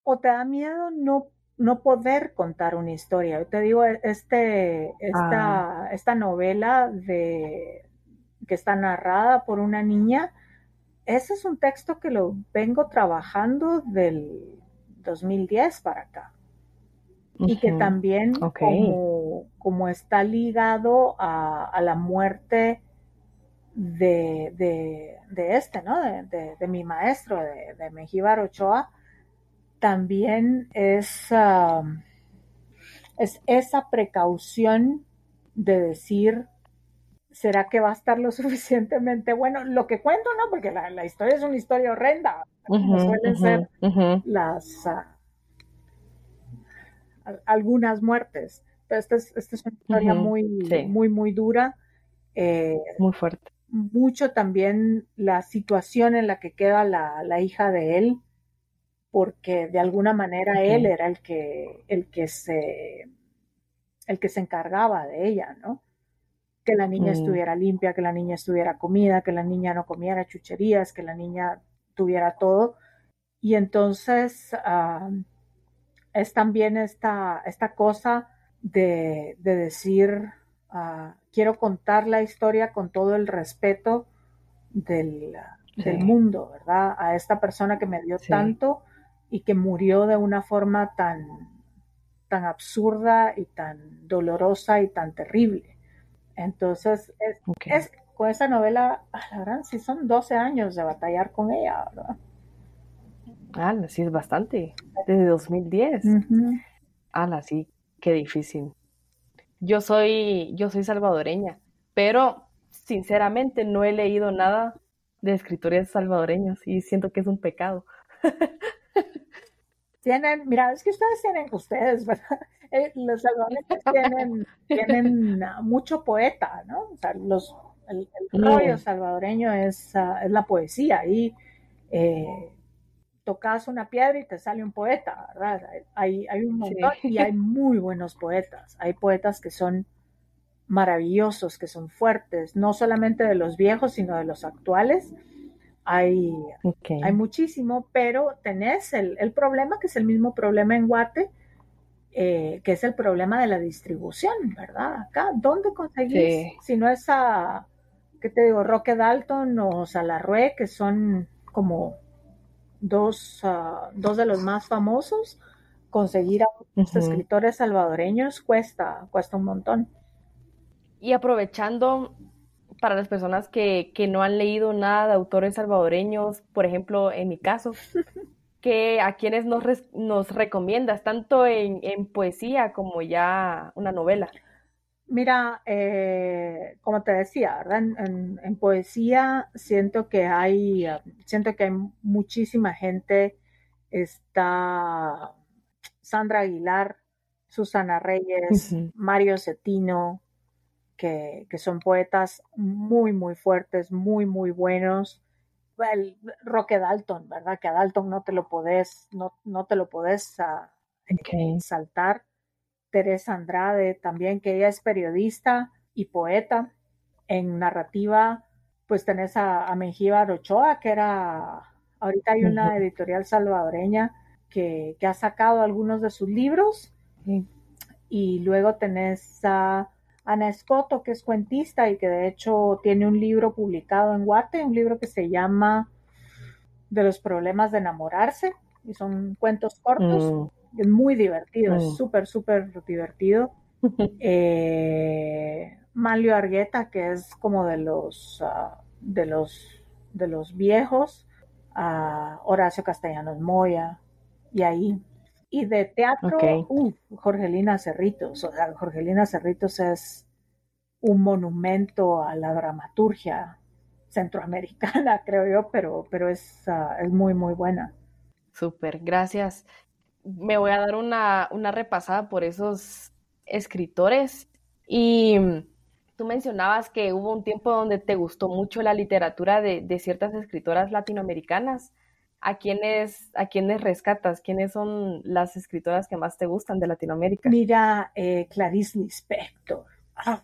O te da miedo no, no poder contar una historia. Yo te digo, este, esta, ah. esta novela de, que está narrada por una niña. Ese es un texto que lo vengo trabajando del 2010 para acá. Y que también como, está ligado a, la muerte de, este, ¿no? De, mi maestro, de, de Mejíbar Ochoa, también es, um, es esa precaución de decir, ¿será que va a estar lo [LAUGHS] suficientemente bueno? Lo que cuento, ¿no? Porque la, historia es una historia horrenda, suelen ser las... Ah, algunas muertes. esta es, esta es una historia muy, muy, muy dura. Eh, muy fuerte. Mucho también la situación en la que queda la, la hija de él, porque de alguna manera él era el que, el que se el que se encargaba de ella, ¿no? Que la niña mm. estuviera limpia, que la niña estuviera comida, que la niña no comiera chucherías, que la niña tuviera todo. Y entonces ah, es también esta, esta cosa de, decir, ah, quiero contar la historia con todo el respeto del, mundo, ¿verdad? A esta persona que me dio tanto y que murió de una forma tan, tan absurda y tan dolorosa y tan terrible. Entonces, es, con esa novela, la verdad, sí son 12 años de batallar con ella, ¿verdad? Ah, sí, es bastante. Desde 2010. Ah, sí, qué difícil. Yo soy, yo soy salvadoreña, pero sinceramente no he leído nada de escritores salvadoreños y siento que es un pecado. [LAUGHS] tienen, mira, es que ustedes tienen, ustedes, [LAUGHS] ¿verdad? Eh, los salvadoreños tienen, [LAUGHS] tienen mucho poeta, ¿no? O sea, los, el, rollo salvadoreño es, ah, es, la poesía y eh, tocas una piedra y te sale un poeta, ¿verdad? Hay, hay un montón y hay muy buenos poetas. Hay poetas que son maravillosos, que son fuertes, no solamente de los viejos, sino de los actuales hay, hay muchísimo, pero tenés el, problema que es el mismo problema en Guate, eh, que es el problema de la distribución, ¿verdad? Acá, ¿dónde conseguís? Si no es a, ¿qué te digo? Roque Dalton o Salarrué, que son como dos, ah, dos de los más famosos, conseguir a los escritores salvadoreños cuesta, cuesta un montón. Y aprovechando para las personas que, no han leído nada de autores salvadoreños, por ejemplo, en mi caso, [LAUGHS] que a quienes nos, nos recomiendas, tanto en, poesía como ya una novela. Mira, eh, como te decía, En, poesía siento que hay, siento que hay muchísima gente. Está Sandra Aguilar, Susana Reyes, Mario Cetino, que, son poetas muy, muy fuertes, muy, muy buenos. El Roque Dalton, ¿verdad? Que a Dalton no te lo podés, no, no te lo podés uh, saltar. Teresa Andrade también, que ella es periodista y poeta. En narrativa, pues tenés a, a Mengíbar Ochoa, que era, ahorita hay una editorial salvadoreña que, que, ha sacado algunos de sus libros. Y luego tenés a Ana Escoto, que es cuentista y que de hecho tiene un libro publicado en Guate, un libro que se llama De los problemas de enamorarse, y son cuentos cortos. Mm. Es muy divertido, es mm. súper, súper divertido. [LAUGHS] eh, Malio Argueta, que es como de los, ah, de los, de los viejos. Horacio Castellanos Moya, y ahí y de teatro, Jorgelina Cerritos. O sea, Jorgelina Cerritos es un monumento a la dramaturgia centroamericana, [LAUGHS] creo yo, pero, pero es, ah, es muy, muy buena. Súper, gracias. Me voy a dar una, una repasada por esos escritores y tú mencionabas que hubo un tiempo donde te gustó mucho la literatura de, de ciertas escritoras latinoamericanas. ¿A quiénes, ¿A quiénes rescatas? ¿Quiénes son las escritoras que más te gustan de Latinoamérica? Mira, eh, Clarice Lispector. Ah,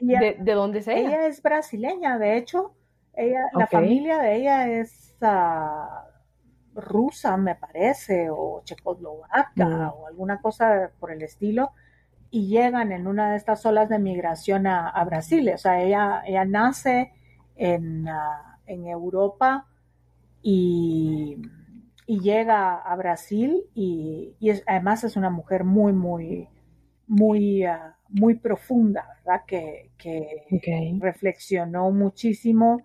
¿De, dónde es ella? Ella es brasileña, de hecho. Ella, La familia de ella es ah, rusa, me parece, o checoslovaca, mm. o alguna cosa por el estilo. y llegan en una de estas olas de migración a, Brasil. O sea, ella, ella nace en, ah, en Europa y, y, llega a Brasil y, además es una mujer muy, muy, muy, ah, muy profunda, ¿verdad? Que, que reflexionó muchísimo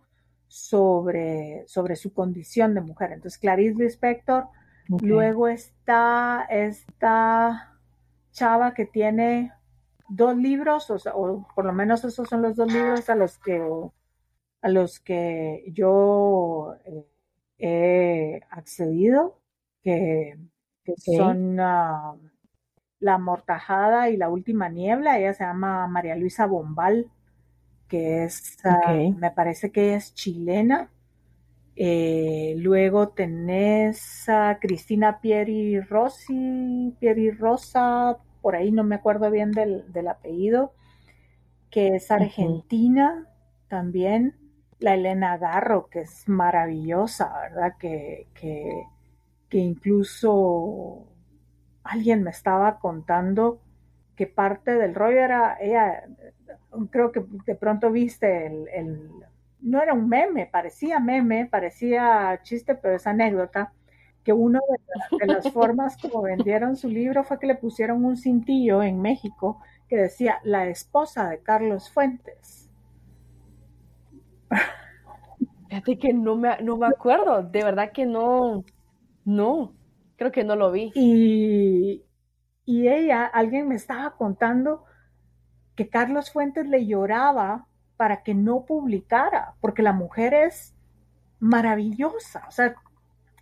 sobre, sobre su condición de mujer. Entonces, Clarice Lispector. Luego está esta chava que tiene dos libros, o, por lo menos esos son los dos libros a los que, a los que yo eh, he accedido, que, son ah, La Mortajada y La Última Niebla. Ella se llama María Luisa Bombal, que es, ah, me parece que es chilena. Eh, luego tenés a Cristina Pieri Rossi, Pieri Rosa, por ahí no me acuerdo bien del, apellido, que es argentina también. La Elena Garro, que es maravillosa, ¿verdad? Que, que, que incluso alguien me estaba contando que parte del rollo era, ella, creo que de pronto viste el no era un meme, parecía meme, parecía chiste, pero es anécdota, que una de, las [LAUGHS] formas como vendieron su libro fue que le pusieron un cintillo en México que decía la esposa de Carlos Fuentes. Fíjate que no me, no me acuerdo, de verdad que no, no, creo que no lo vi. Y, y ella, alguien me estaba contando que Carlos Fuentes le lloraba para que no publicara, porque la mujer es maravillosa, o sea,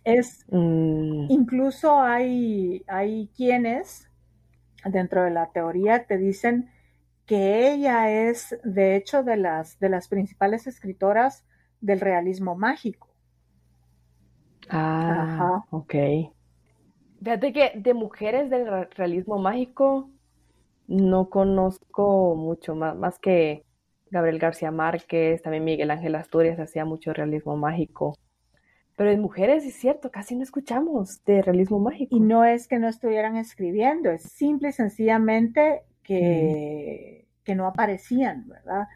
es, mm. incluso hay, hay quienes dentro de la teoría te dicen que ella es, de hecho, de las, de las principales escritoras del realismo mágico. Ah, Ajá. ok. Fíjate que de mujeres del realismo mágico no conozco mucho más, más que Gabriel García Márquez, también Miguel Ángel Asturias hacía mucho realismo mágico. Pero en mujeres, es cierto, casi no escuchamos de realismo mágico. Y no es que no estuvieran escribiendo, es simple y sencillamente que, que no aparecían, ¿verdad?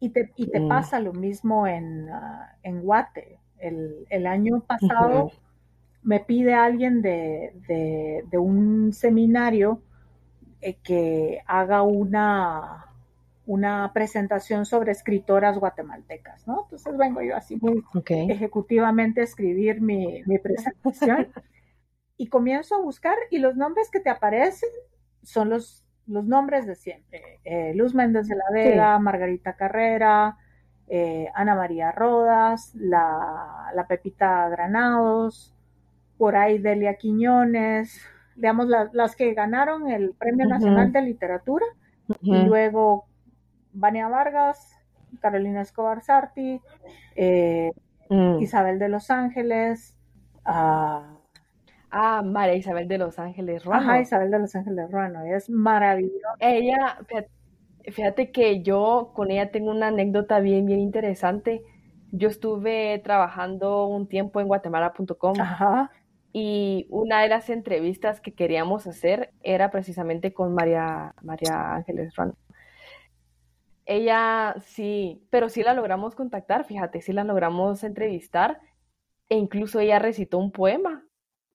Y te, y te mm. pasa lo mismo en, ah, en Guate. El, año pasado me pide alguien de, de, un seminario eh, que haga una una presentación sobre escritoras guatemaltecas, ¿no? Entonces vengo yo así muy ejecutivamente a escribir mi, presentación y comienzo a buscar y los nombres que te aparecen son los, los nombres de siempre. Eh, Luz Méndez de la Vega, Margarita Carrera, eh, Ana María Rodas, la, Pepita Granados, por ahí Delia Quiñones, digamos, las que ganaron el Premio Nacional de Literatura y luego Vania Vargas, Carolina Escobar Sarti, eh, mm. Isabel de Los Ángeles. ah, María Isabel de Los Ángeles Ruano. Ajá, Isabel de Los Ángeles Ruano, es maravillosa. Ella, fíjate, que yo con ella tengo una anécdota bien, bien interesante. Yo estuve trabajando un tiempo en guatemala.com y una de las entrevistas que queríamos hacer era precisamente con María, María Ángeles Ruano. Ella sí, pero sí la logramos contactar, fíjate, sí la logramos entrevistar e incluso ella recitó un poema.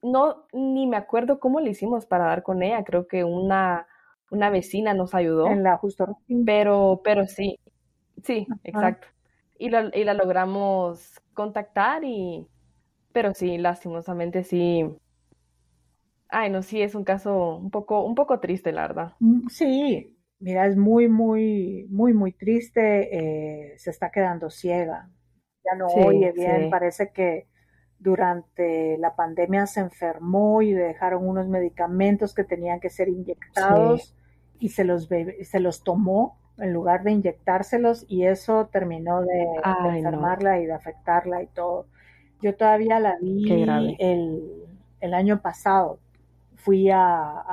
No, ni me acuerdo cómo le hicimos para dar con ella, creo que una, una vecina nos ayudó. En la justo. Pero, pero sí, sí, exacto. Y la, y la logramos contactar y, pero sí, lastimosamente sí. Ay, no, sí, es un caso un poco, un poco triste, la verdad. Mm, sí, Mira, es muy, muy, muy, muy triste. Eh, se está quedando ciega. Ya no oye bien. Parece que durante la pandemia se enfermó y le dejaron unos medicamentos que tenían que ser inyectados y se los, se los tomó en lugar de inyectárselos y eso terminó de, enfermarla y de afectarla y todo. Yo todavía la vi el, el año pasado. Fui a,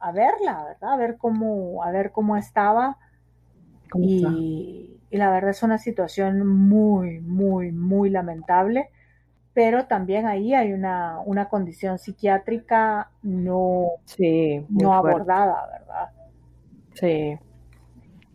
a verla, ¿verdad? A ver cómo, a ver cómo estaba. y, la verdad es una situación muy, muy, muy lamentable. Pero también ahí hay una, una condición psiquiátrica no, no abordada, ¿verdad? Sí.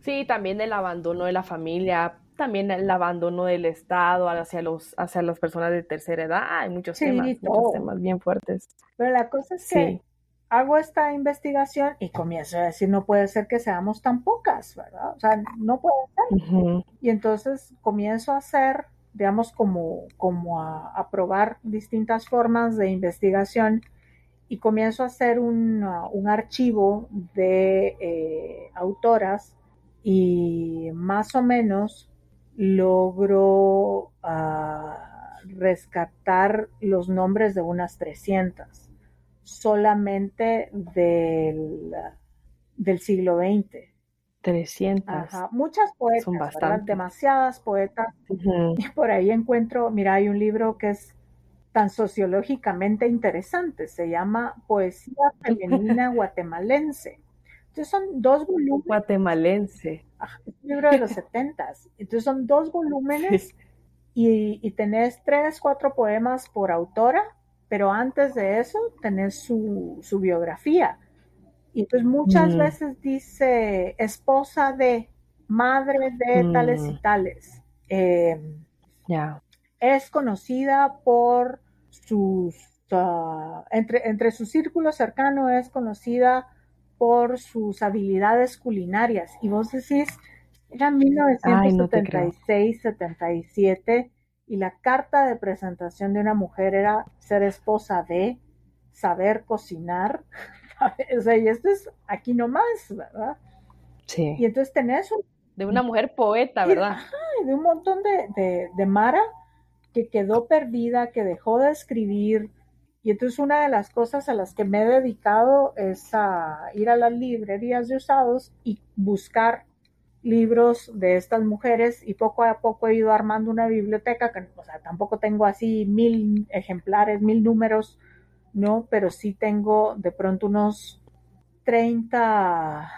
Sí, también el abandono de la familia, también el abandono del Estado hacia los hacia las personas de tercera edad. Hay muchos temas, muchos temas bien fuertes. Pero la cosa es que hago esta investigación y comienzo a decir, no puede ser que seamos tan pocas, ¿verdad? O sea, no puede ser. Y entonces comienzo a hacer, digamos, como, como a, probar distintas formas de investigación y comienzo a hacer un, un archivo de eh, autoras y más o menos logro ah, rescatar los nombres de unas 300 solamente del, del siglo XX. 300. Ajá. Muchas poetas, Son demasiadas poetas. Y por ahí encuentro, mira, hay un libro que es tan sociológicamente interesante, se llama Poesía [LAUGHS] Femenina Guatemalense. Entonces son dos volúmenes. Guatemalense. es un libro de los setentas. Entonces son dos volúmenes y, y tenés tres, cuatro poemas por autora pero antes de eso tenés su, biografía. Y entonces muchas mm. veces dice esposa de, madre de tales y mm. tales. Eh, es conocida por sus, ah, entre, entre su círculo cercano es conocida por sus habilidades culinarias. Y vos decís, era 1976, 77 y la carta de presentación de una mujer era ser esposa de, saber cocinar. [LAUGHS] o sea, y esto es aquí nomás, ¿verdad? Sí. Y entonces tenés un... De una mujer poeta, ¿verdad? Y, de un montón de, de, Mara que quedó perdida, que dejó de escribir. Y entonces una de las cosas a las que me he dedicado es a ir a las librerías de usados y buscar libros de estas mujeres y poco a poco he ido armando una biblioteca, que o sea, tampoco tengo así mil ejemplares, mil números, no, pero sí tengo de pronto unos 30,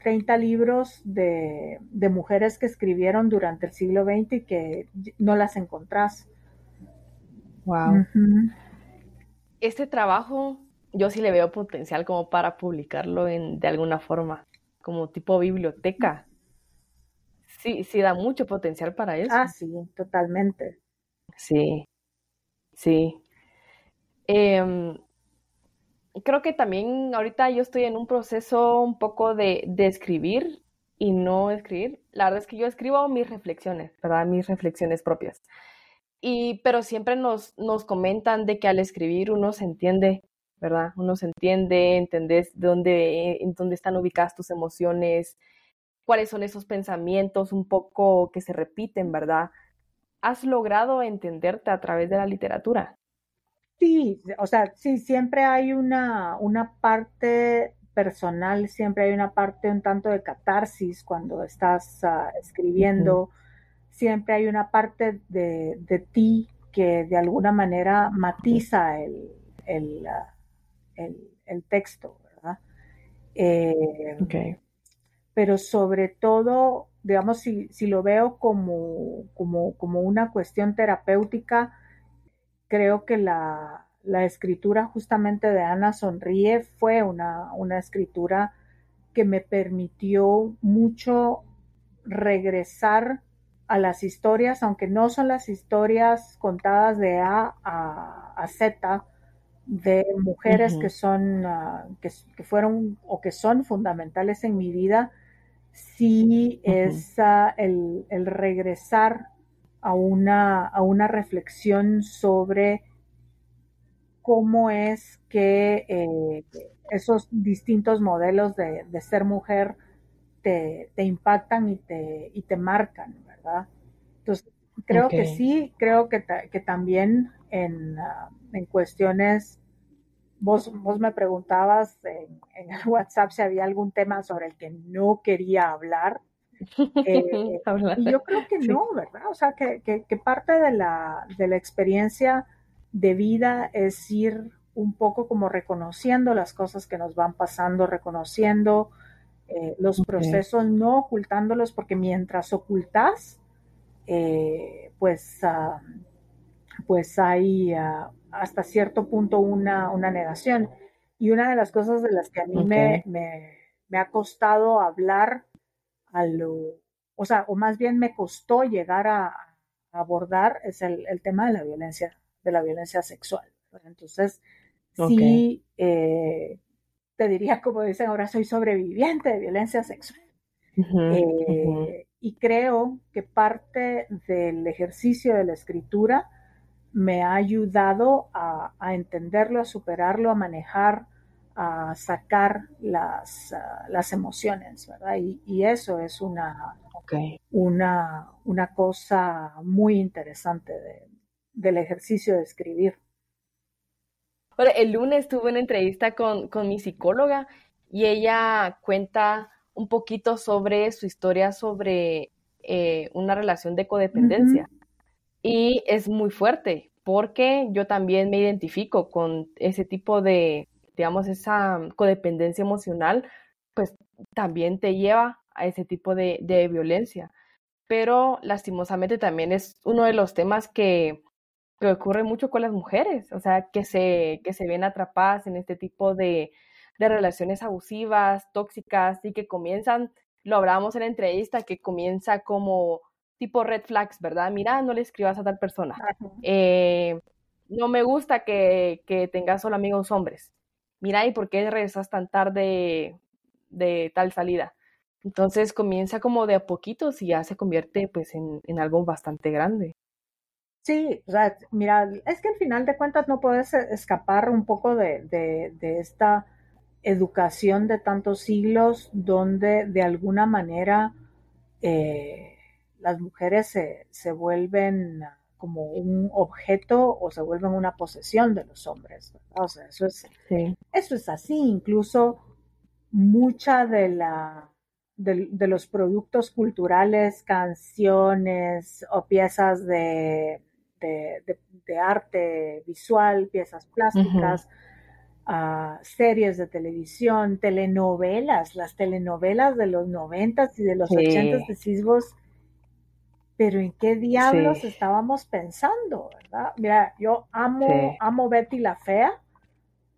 30 libros de, de mujeres que escribieron durante el siglo XX y que no las encontrás. Wow. Este trabajo yo sí le veo potencial como para publicarlo en, de alguna forma, como tipo biblioteca sí, sí da mucho potencial para eso. Ah, sí, totalmente. Sí, sí. Em, creo que también ahorita yo estoy en un proceso un poco de, de, escribir y no escribir. La verdad es que yo escribo mis reflexiones, ¿verdad? Mis reflexiones propias. Y, pero siempre nos, nos comentan de que al escribir uno se entiende, ¿verdad? Uno se entiende, entendés dónde, en dónde están ubicadas tus emociones, cuáles son esos pensamientos un poco que se repiten, ¿verdad? ¿Has logrado entenderte a través de la literatura? Sí, o sea, sí, siempre hay una, una parte personal, siempre hay una parte un tanto de catarsis cuando estás ah, escribiendo, siempre hay una parte de, ti que de alguna manera matiza el, el, ah, texto, ¿verdad? Eh, okay pero sobre todo, digamos, si, si lo veo como, como, como, una cuestión terapéutica, creo que la, la, escritura justamente de Ana Sonríe fue una, una escritura que me permitió mucho regresar a las historias, aunque no son las historias contadas de A a, Z, de mujeres que son, ah, que, que, fueron o que son fundamentales en mi vida, sí es el, regresar a una, a una reflexión sobre cómo es que eh, esos distintos modelos de, ser mujer te, impactan y te, y te marcan, ¿verdad? Entonces, creo que sí, creo que, que también en, ah, en cuestiones Vos, vos me preguntabas en, el [LAUGHS] WhatsApp si había algún tema sobre el que no quería hablar. [LAUGHS] Eh, y yo creo que no, ¿verdad? O sea, que, que, parte de la, de la experiencia de vida es ir un poco como reconociendo las cosas que nos van pasando, reconociendo eh, los procesos, no ocultándolos, porque mientras ocultas, eh, pues, ah, pues hay ah, hasta cierto punto una, una negación. Y una de las cosas de las que a mí me, me ha costado hablar a lo, o sea, o más bien me costó llegar a, abordar es el, tema de la violencia, de la violencia sexual. Entonces, sí, eh, te diría, como dicen ahora, soy sobreviviente de violencia sexual. Eh, y creo que parte del ejercicio de la escritura me ha ayudado a, entenderlo, a superarlo, a manejar, a sacar las, las emociones, ¿verdad? Y, eso es una, una, una cosa muy interesante del ejercicio de escribir. el lunes tuve una entrevista con, mi psicóloga y ella cuenta un poquito sobre su historia sobre eh, una relación de codependencia. Y es muy fuerte porque yo también me identifico con ese tipo de, digamos, esa codependencia emocional, pues también te lleva a ese tipo de, violencia. Pero lastimosamente también es uno de los temas que, ocurre mucho con las mujeres, o sea, que se, que se ven atrapadas en este tipo de, de relaciones abusivas, tóxicas y que comienzan, lo hablábamos en la entrevista, que comienza como tipo red flags, ¿verdad? Mira, no le escribas a tal persona. Eh, no me gusta que, tengas solo amigos hombres. Mira, ¿y por qué regresas tan tarde de tal salida? Entonces comienza como de a poquitos y ya se convierte pues en, algo bastante grande. Sí, o sea, mira, es que al final de cuentas no puedes escapar un poco de, de esta educación de tantos siglos donde de alguna manera eh, las mujeres se, se, vuelven como un objeto o se vuelven una posesión de los hombres. O sea, eso es, eso es así. Incluso mucha de la de, los productos culturales, canciones o piezas de, de, arte visual, piezas plásticas, series de televisión, telenovelas, las telenovelas de los noventas y de los ochentas, decís vos, pero ¿en qué diablos estábamos pensando, verdad? Mira, yo amo, amo Betty la Fea,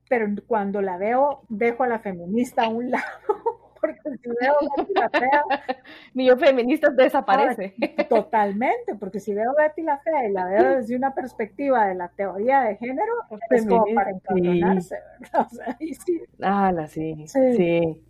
pero cuando la veo, dejo a la feminista a un [LAUGHS] lado porque si veo Betty la Fea... [LAUGHS] Mi yo feminista desaparece. totalmente, porque si veo Betty la Fea y la veo desde una perspectiva de la teoría de género, es como para encabronarse, ¿verdad? [LAUGHS] O sea, sí. Ah, la sí. sí.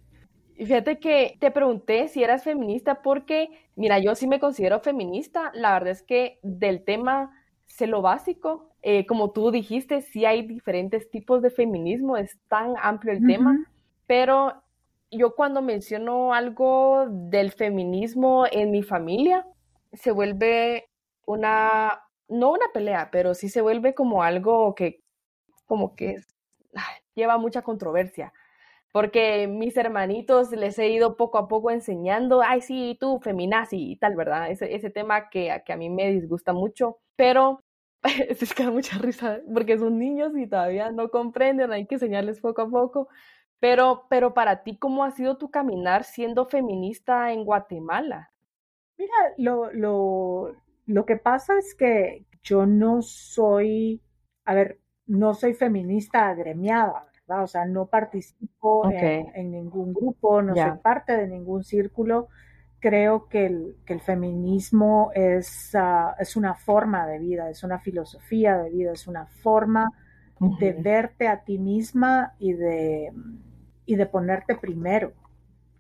Fíjate que te pregunté si eras feminista porque, mira, yo sí me considero feminista. La verdad es que del tema sé lo básico. Eh, como tú dijiste, sí hay diferentes tipos de feminismo, es tan amplio el tema, pero yo cuando menciono algo del feminismo en mi familia, se vuelve una, no una pelea, pero sí se vuelve como algo que, como que lleva mucha controversia. Porque mis hermanitos les he ido poco a poco enseñando, ay, sí, tú, feminazi y tal, ¿verdad? Ese, ese tema que, que a mí me disgusta mucho. Pero [LAUGHS] es que da mucha risa porque son niños y todavía no comprenden, hay que enseñarles poco a poco. Pero, pero para ti, ¿cómo ha sido tu caminar siendo feminista en Guatemala? Mira, lo, lo, lo que pasa es que yo no soy, a ver, no soy feminista agremiada, ¿verdad? O sea, no participo en, ningún grupo, no soy parte de ningún círculo. Creo que el, que el feminismo es, ah, es una forma de vida, es una filosofía de vida, es una forma de verte a ti misma y de y de ponerte primero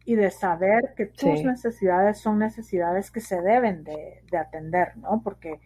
y de saber que tus necesidades son necesidades que se deben de, atender, ¿no? Porque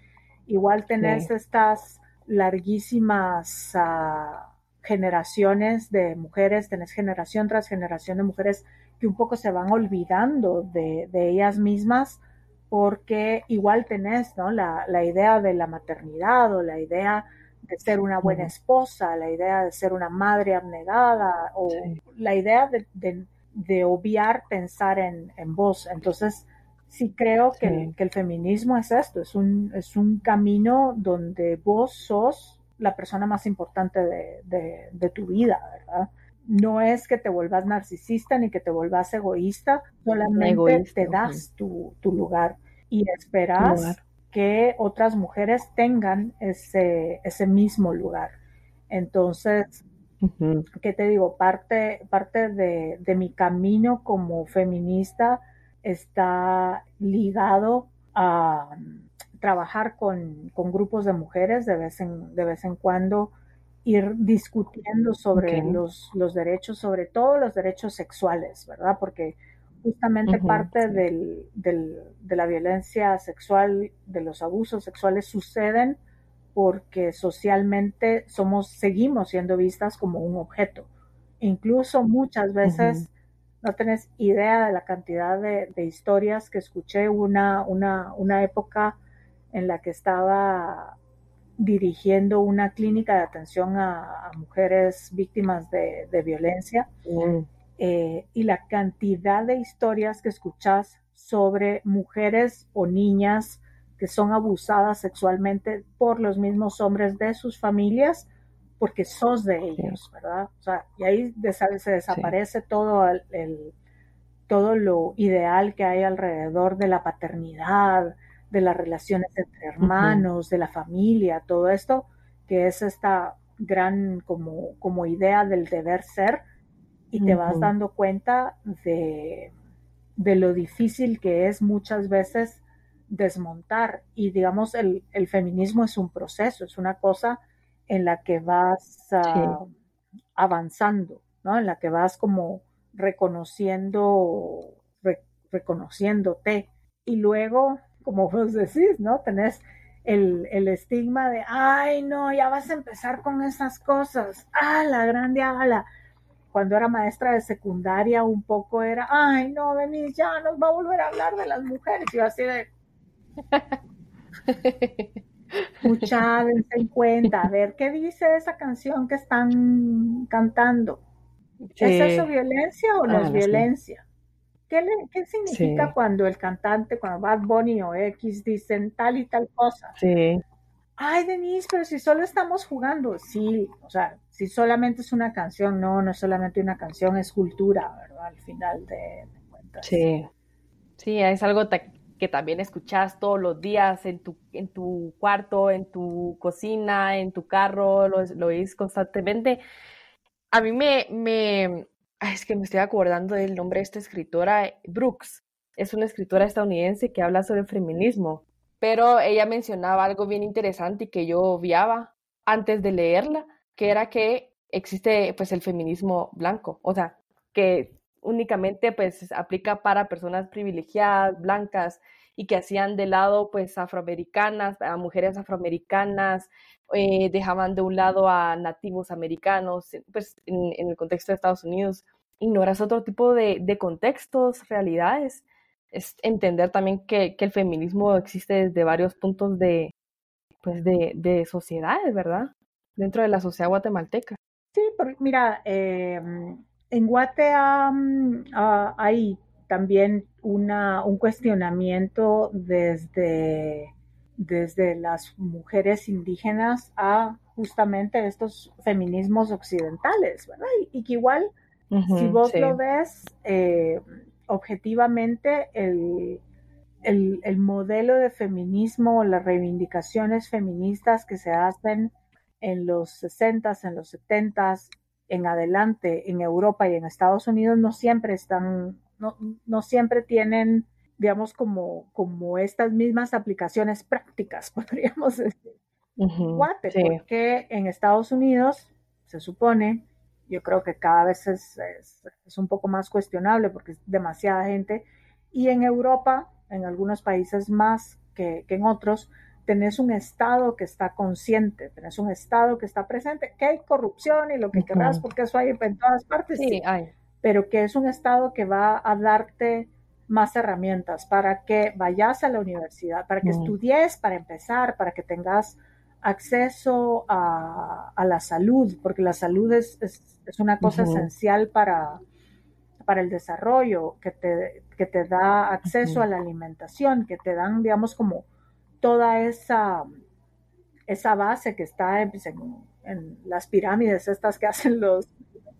igual tenés estas larguísimas ah, generaciones de mujeres, tenés generación tras generación de mujeres que un poco se van olvidando de, ellas mismas porque igual tenés, ¿no? La, la idea de la maternidad o la idea de ser una buena esposa, la idea de ser una madre abnegada o la idea de, obviar pensar en, vos. Entonces, sí creo que, el, feminismo es esto, es un, es un camino donde vos sos la persona más importante de, tu vida, ¿verdad? No es que te vuelvas narcisista ni que te vuelvas egoísta, solamente te das tu, lugar y esperas que otras mujeres tengan ese, ese mismo lugar. Entonces, que te digo, parte, parte de, de, mi camino como feminista está ligado a trabajar con, con, grupos de mujeres de vez en, de vez en cuando, ir discutiendo sobre okay. los, los, derechos, sobre todo los derechos sexuales, ¿verdad? Porque justamente uh -huh, parte del, del, de la violencia sexual, de los abusos sexuales suceden porque socialmente somos, seguimos siendo vistas como un objeto. Incluso muchas veces uh -huh. no tenés idea de la cantidad de, de historias que escuché una, una, una, época en la que estaba dirigiendo una clínica de atención a, a mujeres víctimas de, de violencia. -huh. Eh, y la cantidad de historias que escuchás sobre mujeres o niñas que son abusadas sexualmente por los mismos hombres de sus familias porque sos de ellos, ¿verdad? O sea, y ahí se desaparece sí. todo el, el, todo lo ideal que hay alrededor de la paternidad, de las relaciones entre hermanos, uh -huh. de la familia, todo esto, que es esta gran como, como idea del deber ser, y te uh -huh. vas dando cuenta de, de lo difícil que es muchas veces desmontar y digamos el, el, feminismo es un proceso, es una cosa en la que vas uh, sí. avanzando, ¿no? En la que vas como reconociendo, re, reconociéndote y luego, como vos decís, ¿no? Tenés el, el, estigma de, ay, no, ya vas a empezar con esas cosas, ah, la grande ala. Cuando era maestra de secundaria, un poco era, ay, no, venís, ya nos va a volver a hablar de las mujeres. Y yo así de, [LAUGHS] Mucha, dense en cuenta, a ver qué dice esa canción que están cantando. Sí. ¿Es eso violencia o no ah, es violencia? ¿Qué, le, ¿Qué, significa sí. cuando el cantante, cuando Bad Bunny o X dicen tal y tal cosa? Sí. Ay, Denise, pero si solo estamos jugando, sí, o sea, si solamente es una canción, no, no es solamente una canción, es cultura, ¿verdad? Al final de, de cuentas. Sí, sí, es algo que también escuchas todos los días en tu, en tu cuarto, en tu cocina, en tu carro, lo, lo oís constantemente. A mí me, me, es que me estoy acordando del nombre de esta escritora, Brooks. Es una escritora estadounidense que habla sobre feminismo, pero ella mencionaba algo bien interesante y que yo obviaba antes de leerla, que era que existe pues el feminismo blanco, o sea, que únicamente pues aplica para personas privilegiadas, blancas y que hacían de lado pues afroamericanas, a mujeres afroamericanas, eh, dejaban de un lado a nativos americanos, pues en, el contexto de Estados Unidos, ignoras otro tipo de, de contextos, realidades, es entender también que, que, el feminismo existe desde varios puntos de, pues de, de sociedades, ¿verdad? Dentro de la sociedad guatemalteca. Sí, porque mira, eh, en Guate um, uh, hay también una, un cuestionamiento desde, desde las mujeres indígenas a justamente estos feminismos occidentales, ¿verdad? Y, y que igual, uh -huh, si vos sí. lo ves eh, objetivamente, el, el, el, modelo de feminismo, las reivindicaciones feministas que se hacen en los 60s, en los 70s, en adelante en Europa y en Estados Unidos no siempre están, no, no siempre tienen, digamos, como, como estas mismas aplicaciones prácticas, [LAUGHS] podríamos decir. Uh -huh, Guate, sí. porque en Estados Unidos se supone, yo creo que cada vez es, es, es un poco más cuestionable porque es demasiada gente, y en Europa, en algunos países más que, que en otros, tenés un Estado que está consciente, tenés un Estado que está presente, que hay corrupción y lo que uh -huh. querrás, porque eso hay en todas partes, sí, hay. pero que es un Estado que va a darte más herramientas para que vayas a la universidad, para que uh -huh. estudies, para empezar, para que tengas acceso a, a la salud, porque la salud es, es, es una cosa uh -huh. esencial para, para el desarrollo, que te, que te da acceso a la alimentación, que te dan, digamos, como toda esa, esa base que está en, pues, en, las pirámides estas que [LAUGHS] hacen los...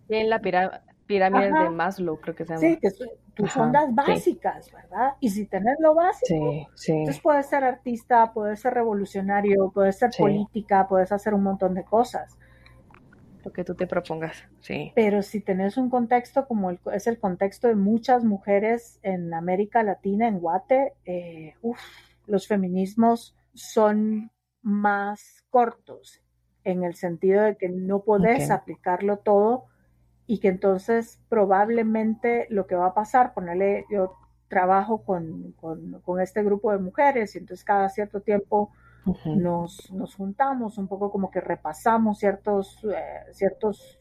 En la pirámide de Maslow, creo que se llama. Sí, que son tus ondas básicas, sí. ¿verdad? Y si tenés lo básico, sí, sí. entonces puedes ser artista, puedes ser revolucionario, puedes ser política, puedes hacer un montón de cosas. lo que tú te propongas, sí. Pero si tenés un contexto como el, es el contexto de muchas mujeres en América Latina, en Guate, eh, los feminismos son más cortos en el sentido de que no podés aplicarlo todo y que entonces probablemente lo que va a pasar, ponerle, yo trabajo con, con, este grupo de mujeres y entonces cada cierto tiempo nos, nos, juntamos, un poco como que repasamos ciertos, eh, ciertos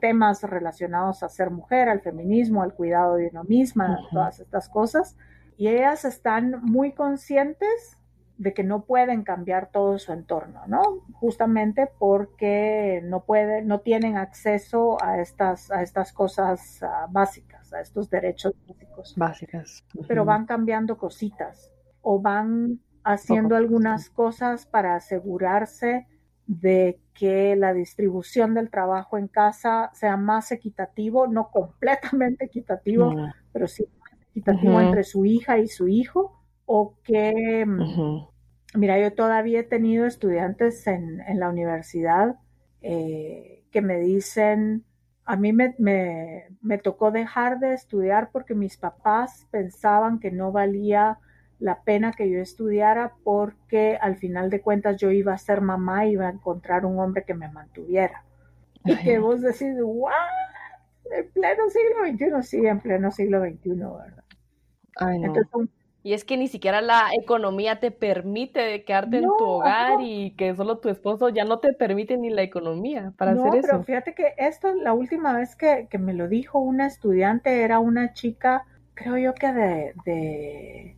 temas relacionados a ser mujer, al feminismo, al cuidado de uno misma, todas estas cosas. Y ellas están muy conscientes de que no pueden cambiar todo su entorno, ¿no? Justamente porque no pueden, no tienen acceso a estas, a estas cosas ah, básicas, a estos derechos básicos. Básicas. Pero van cambiando cositas o van haciendo algunas cosas para asegurarse de que la distribución del trabajo en casa sea más equitativo, no completamente equitativo, pero sí equitativo entre su hija y su hijo, o que, mm, mira, yo todavía he tenido estudiantes en, la universidad eh, que me dicen, a mí me, me, tocó dejar de estudiar porque mis papás pensaban que no valía la pena que yo estudiara porque al final de cuentas yo iba a ser mamá y iba a encontrar un hombre que me mantuviera. Y que vos decís, ¿what? En pleno siglo XXI, sí, en pleno siglo XXI, ¿verdad? Y es que ni siquiera la economía te permite quedarte en tu hogar y que solo tu esposo ya no te permite ni la economía para hacer eso. Pero fíjate que esto, la última vez que, que, me lo dijo una estudiante, era una chica, creo yo que de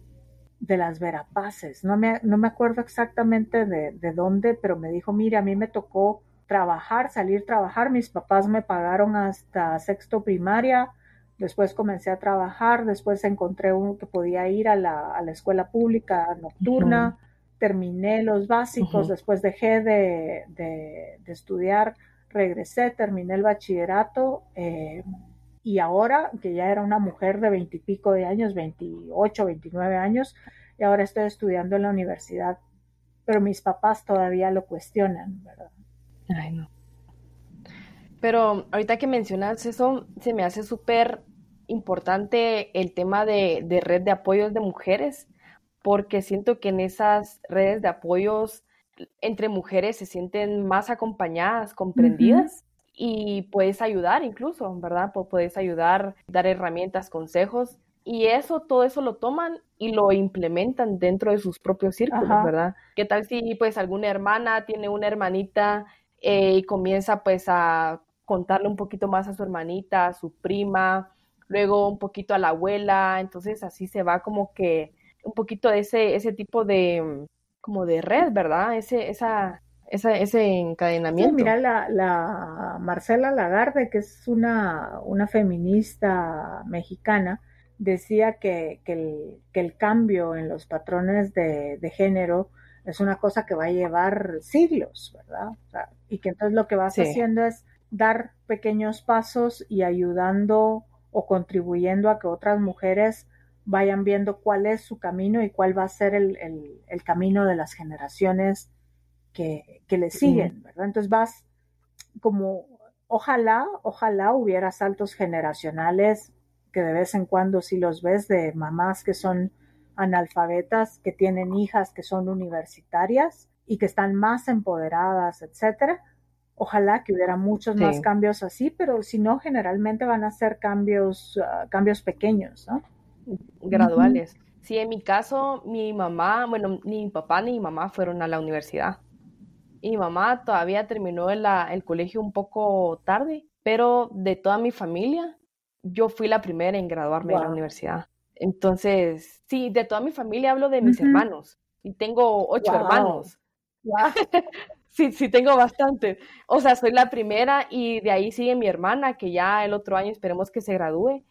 de las Verapaces. No me, no me acuerdo exactamente de, de, dónde, pero me dijo, mire, a mí me tocó trabajar, salir a trabajar. Mis papás me pagaron hasta sexto primaria. Después comencé a trabajar. Después encontré uno que podía ir a la, a la escuela pública nocturna. Terminé los básicos. Después dejé de, de, de, estudiar. Regresé, terminé el bachillerato. Eh, y ahora que ya era una mujer de veintipico de años, 28, 29 años, y ahora estoy estudiando en la universidad, pero mis papás todavía lo cuestionan, ¿verdad? Ay, no. Pero ahorita que mencionas eso, se me hace súper importante el tema de, de, red de apoyos de mujeres, porque siento que en esas redes de apoyos entre mujeres se sienten más acompañadas, comprendidas y puedes ayudar incluso, ¿verdad? Puedes ayudar, dar herramientas, consejos y eso, todo eso lo toman y lo implementan dentro de sus propios círculos, ¿verdad? ¿Qué tal si pues alguna hermana tiene una hermanita eh, y comienza pues a contarle un poquito más a su hermanita, a su prima, luego un poquito a la abuela, entonces así se va como que un poquito de ese, ese tipo de como de red, ¿verdad? Ese, esa, ese encadenamiento. mira, la, Marcela Lagarde, que es una, una feminista mexicana, decía que, que, el, cambio en los patrones de, género es una cosa que va a llevar siglos, ¿verdad? y que entonces lo que vas haciendo es dar pequeños pasos y ayudando o contribuyendo a que otras mujeres vayan viendo cuál es su camino y cuál va a ser el, el camino de las generaciones que, le siguen, ¿verdad? Entonces vas como, ojalá, ojalá hubiera saltos generacionales que de vez en cuando sí los ves de mamás que son analfabetas, que tienen hijas que son universitarias y que están más empoderadas, etcétera. Ojalá que hubiera muchos más cambios así, pero si no, generalmente van a ser cambios, ah, cambios pequeños, ¿no? Graduales. Sí, en mi caso, mi mamá, bueno, ni mi papá ni mi mamá fueron a la universidad mi mamá todavía terminó el, el colegio un poco tarde, pero de toda mi familia, yo fui la primera en graduarme de la universidad. Entonces, sí, de toda mi familia hablo de mis hermanos. Y tengo ocho hermanos. [LAUGHS] sí, sí, tengo bastante. O sea, soy la primera y de ahí sigue mi hermana, que ya el otro año esperemos que se gradúe.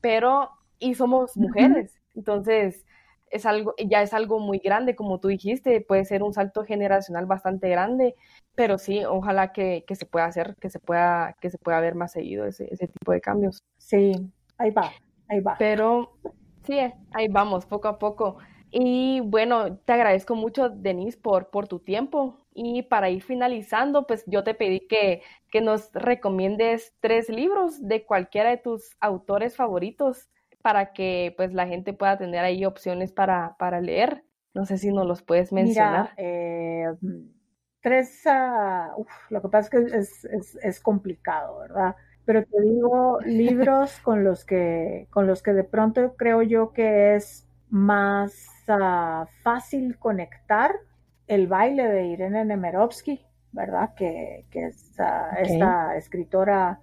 Pero, y somos mujeres. Entonces, es algo, ya es algo muy grande, como tú dijiste, puede ser un salto generacional bastante grande, pero sí, ojalá que, se pueda hacer, que se pueda, que se pueda ver más seguido ese, ese tipo de cambios. Sí, ahí va, ahí va. Pero sí, ahí vamos, poco a poco. Y bueno, te agradezco mucho, Denise, por, por tu tiempo. Y para ir finalizando, pues yo te pedí que, que nos recomiendes tres libros de cualquiera de tus autores favoritos para que pues la gente pueda tener ahí opciones para, para leer. No sé si nos los puedes mencionar. Mira, eh, tres, uh, uf, lo que pasa es que es, es, es, complicado, ¿verdad? Pero te digo, [LAUGHS] libros con los que, con los que de pronto creo yo que es más uh, fácil conectar el baile de Irene Nemirovsky, ¿verdad? Que, que okay. esta escritora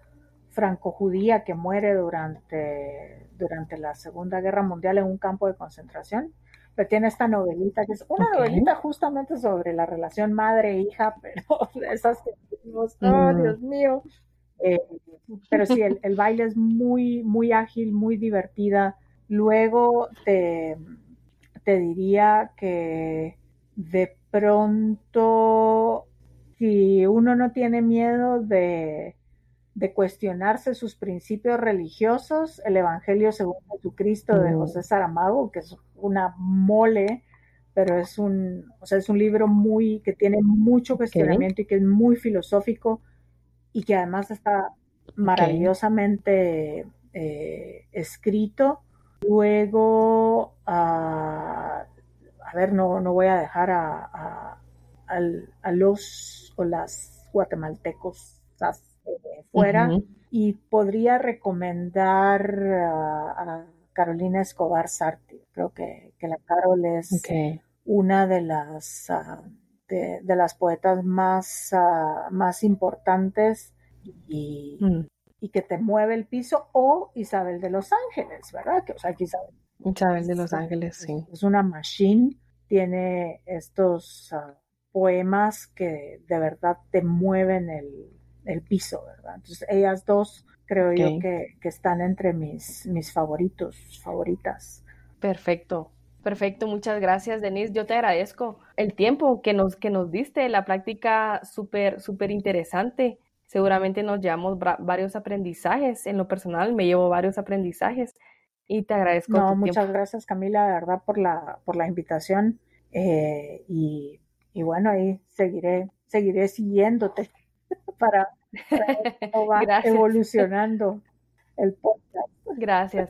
franco-judía que muere durante, durante la Segunda Guerra Mundial en un campo de concentración. Pero tiene esta novelita, que es una okay. novelita justamente sobre la relación madre-hija, [LAUGHS] pero esas que decimos, oh, mm. Dios mío. Eh, pero sí, el, el, baile es muy, muy ágil, muy divertida. Luego te, te diría que de pronto, si uno no tiene miedo de, de cuestionarse sus principios religiosos, el Evangelio según Jesucristo de José Saramago, que es una mole, pero es un, o sea, es un libro muy, que tiene mucho cuestionamiento okay. y que es muy filosófico y que además está maravillosamente okay. eh, escrito. Luego, uh, a ver, no, no voy a dejar a, a, a, a los o las guatemaltecos eh, fuera uh -huh. y podría recomendar a, Carolina Escobar Sarti. Creo que, que la Carol es okay. una de las, uh, de, de, las poetas más, uh, más importantes y, mm. y, que te mueve el piso, o Isabel de los Ángeles, ¿verdad? Que, o sea, que Isabel Isabel de los Ángeles, sí. Es una machine, tiene estos uh, poemas que de verdad te mueven el, el, piso, ¿verdad? Entonces, ellas dos creo okay. yo que, que, están entre mis, mis favoritos, favoritas. Perfecto. Perfecto, muchas gracias, Denise. Yo te agradezco el tiempo que nos, que nos diste, la práctica súper, súper interesante. Seguramente nos llevamos varios aprendizajes. En lo personal, me llevo varios aprendizajes y te agradezco. No, muchas tiempo. gracias Camila, de verdad, por la, por la invitación eh, y, y, bueno, ahí seguiré, seguiré siguiéndote [LAUGHS] para, para va [LAUGHS] evolucionando el podcast. Gracias.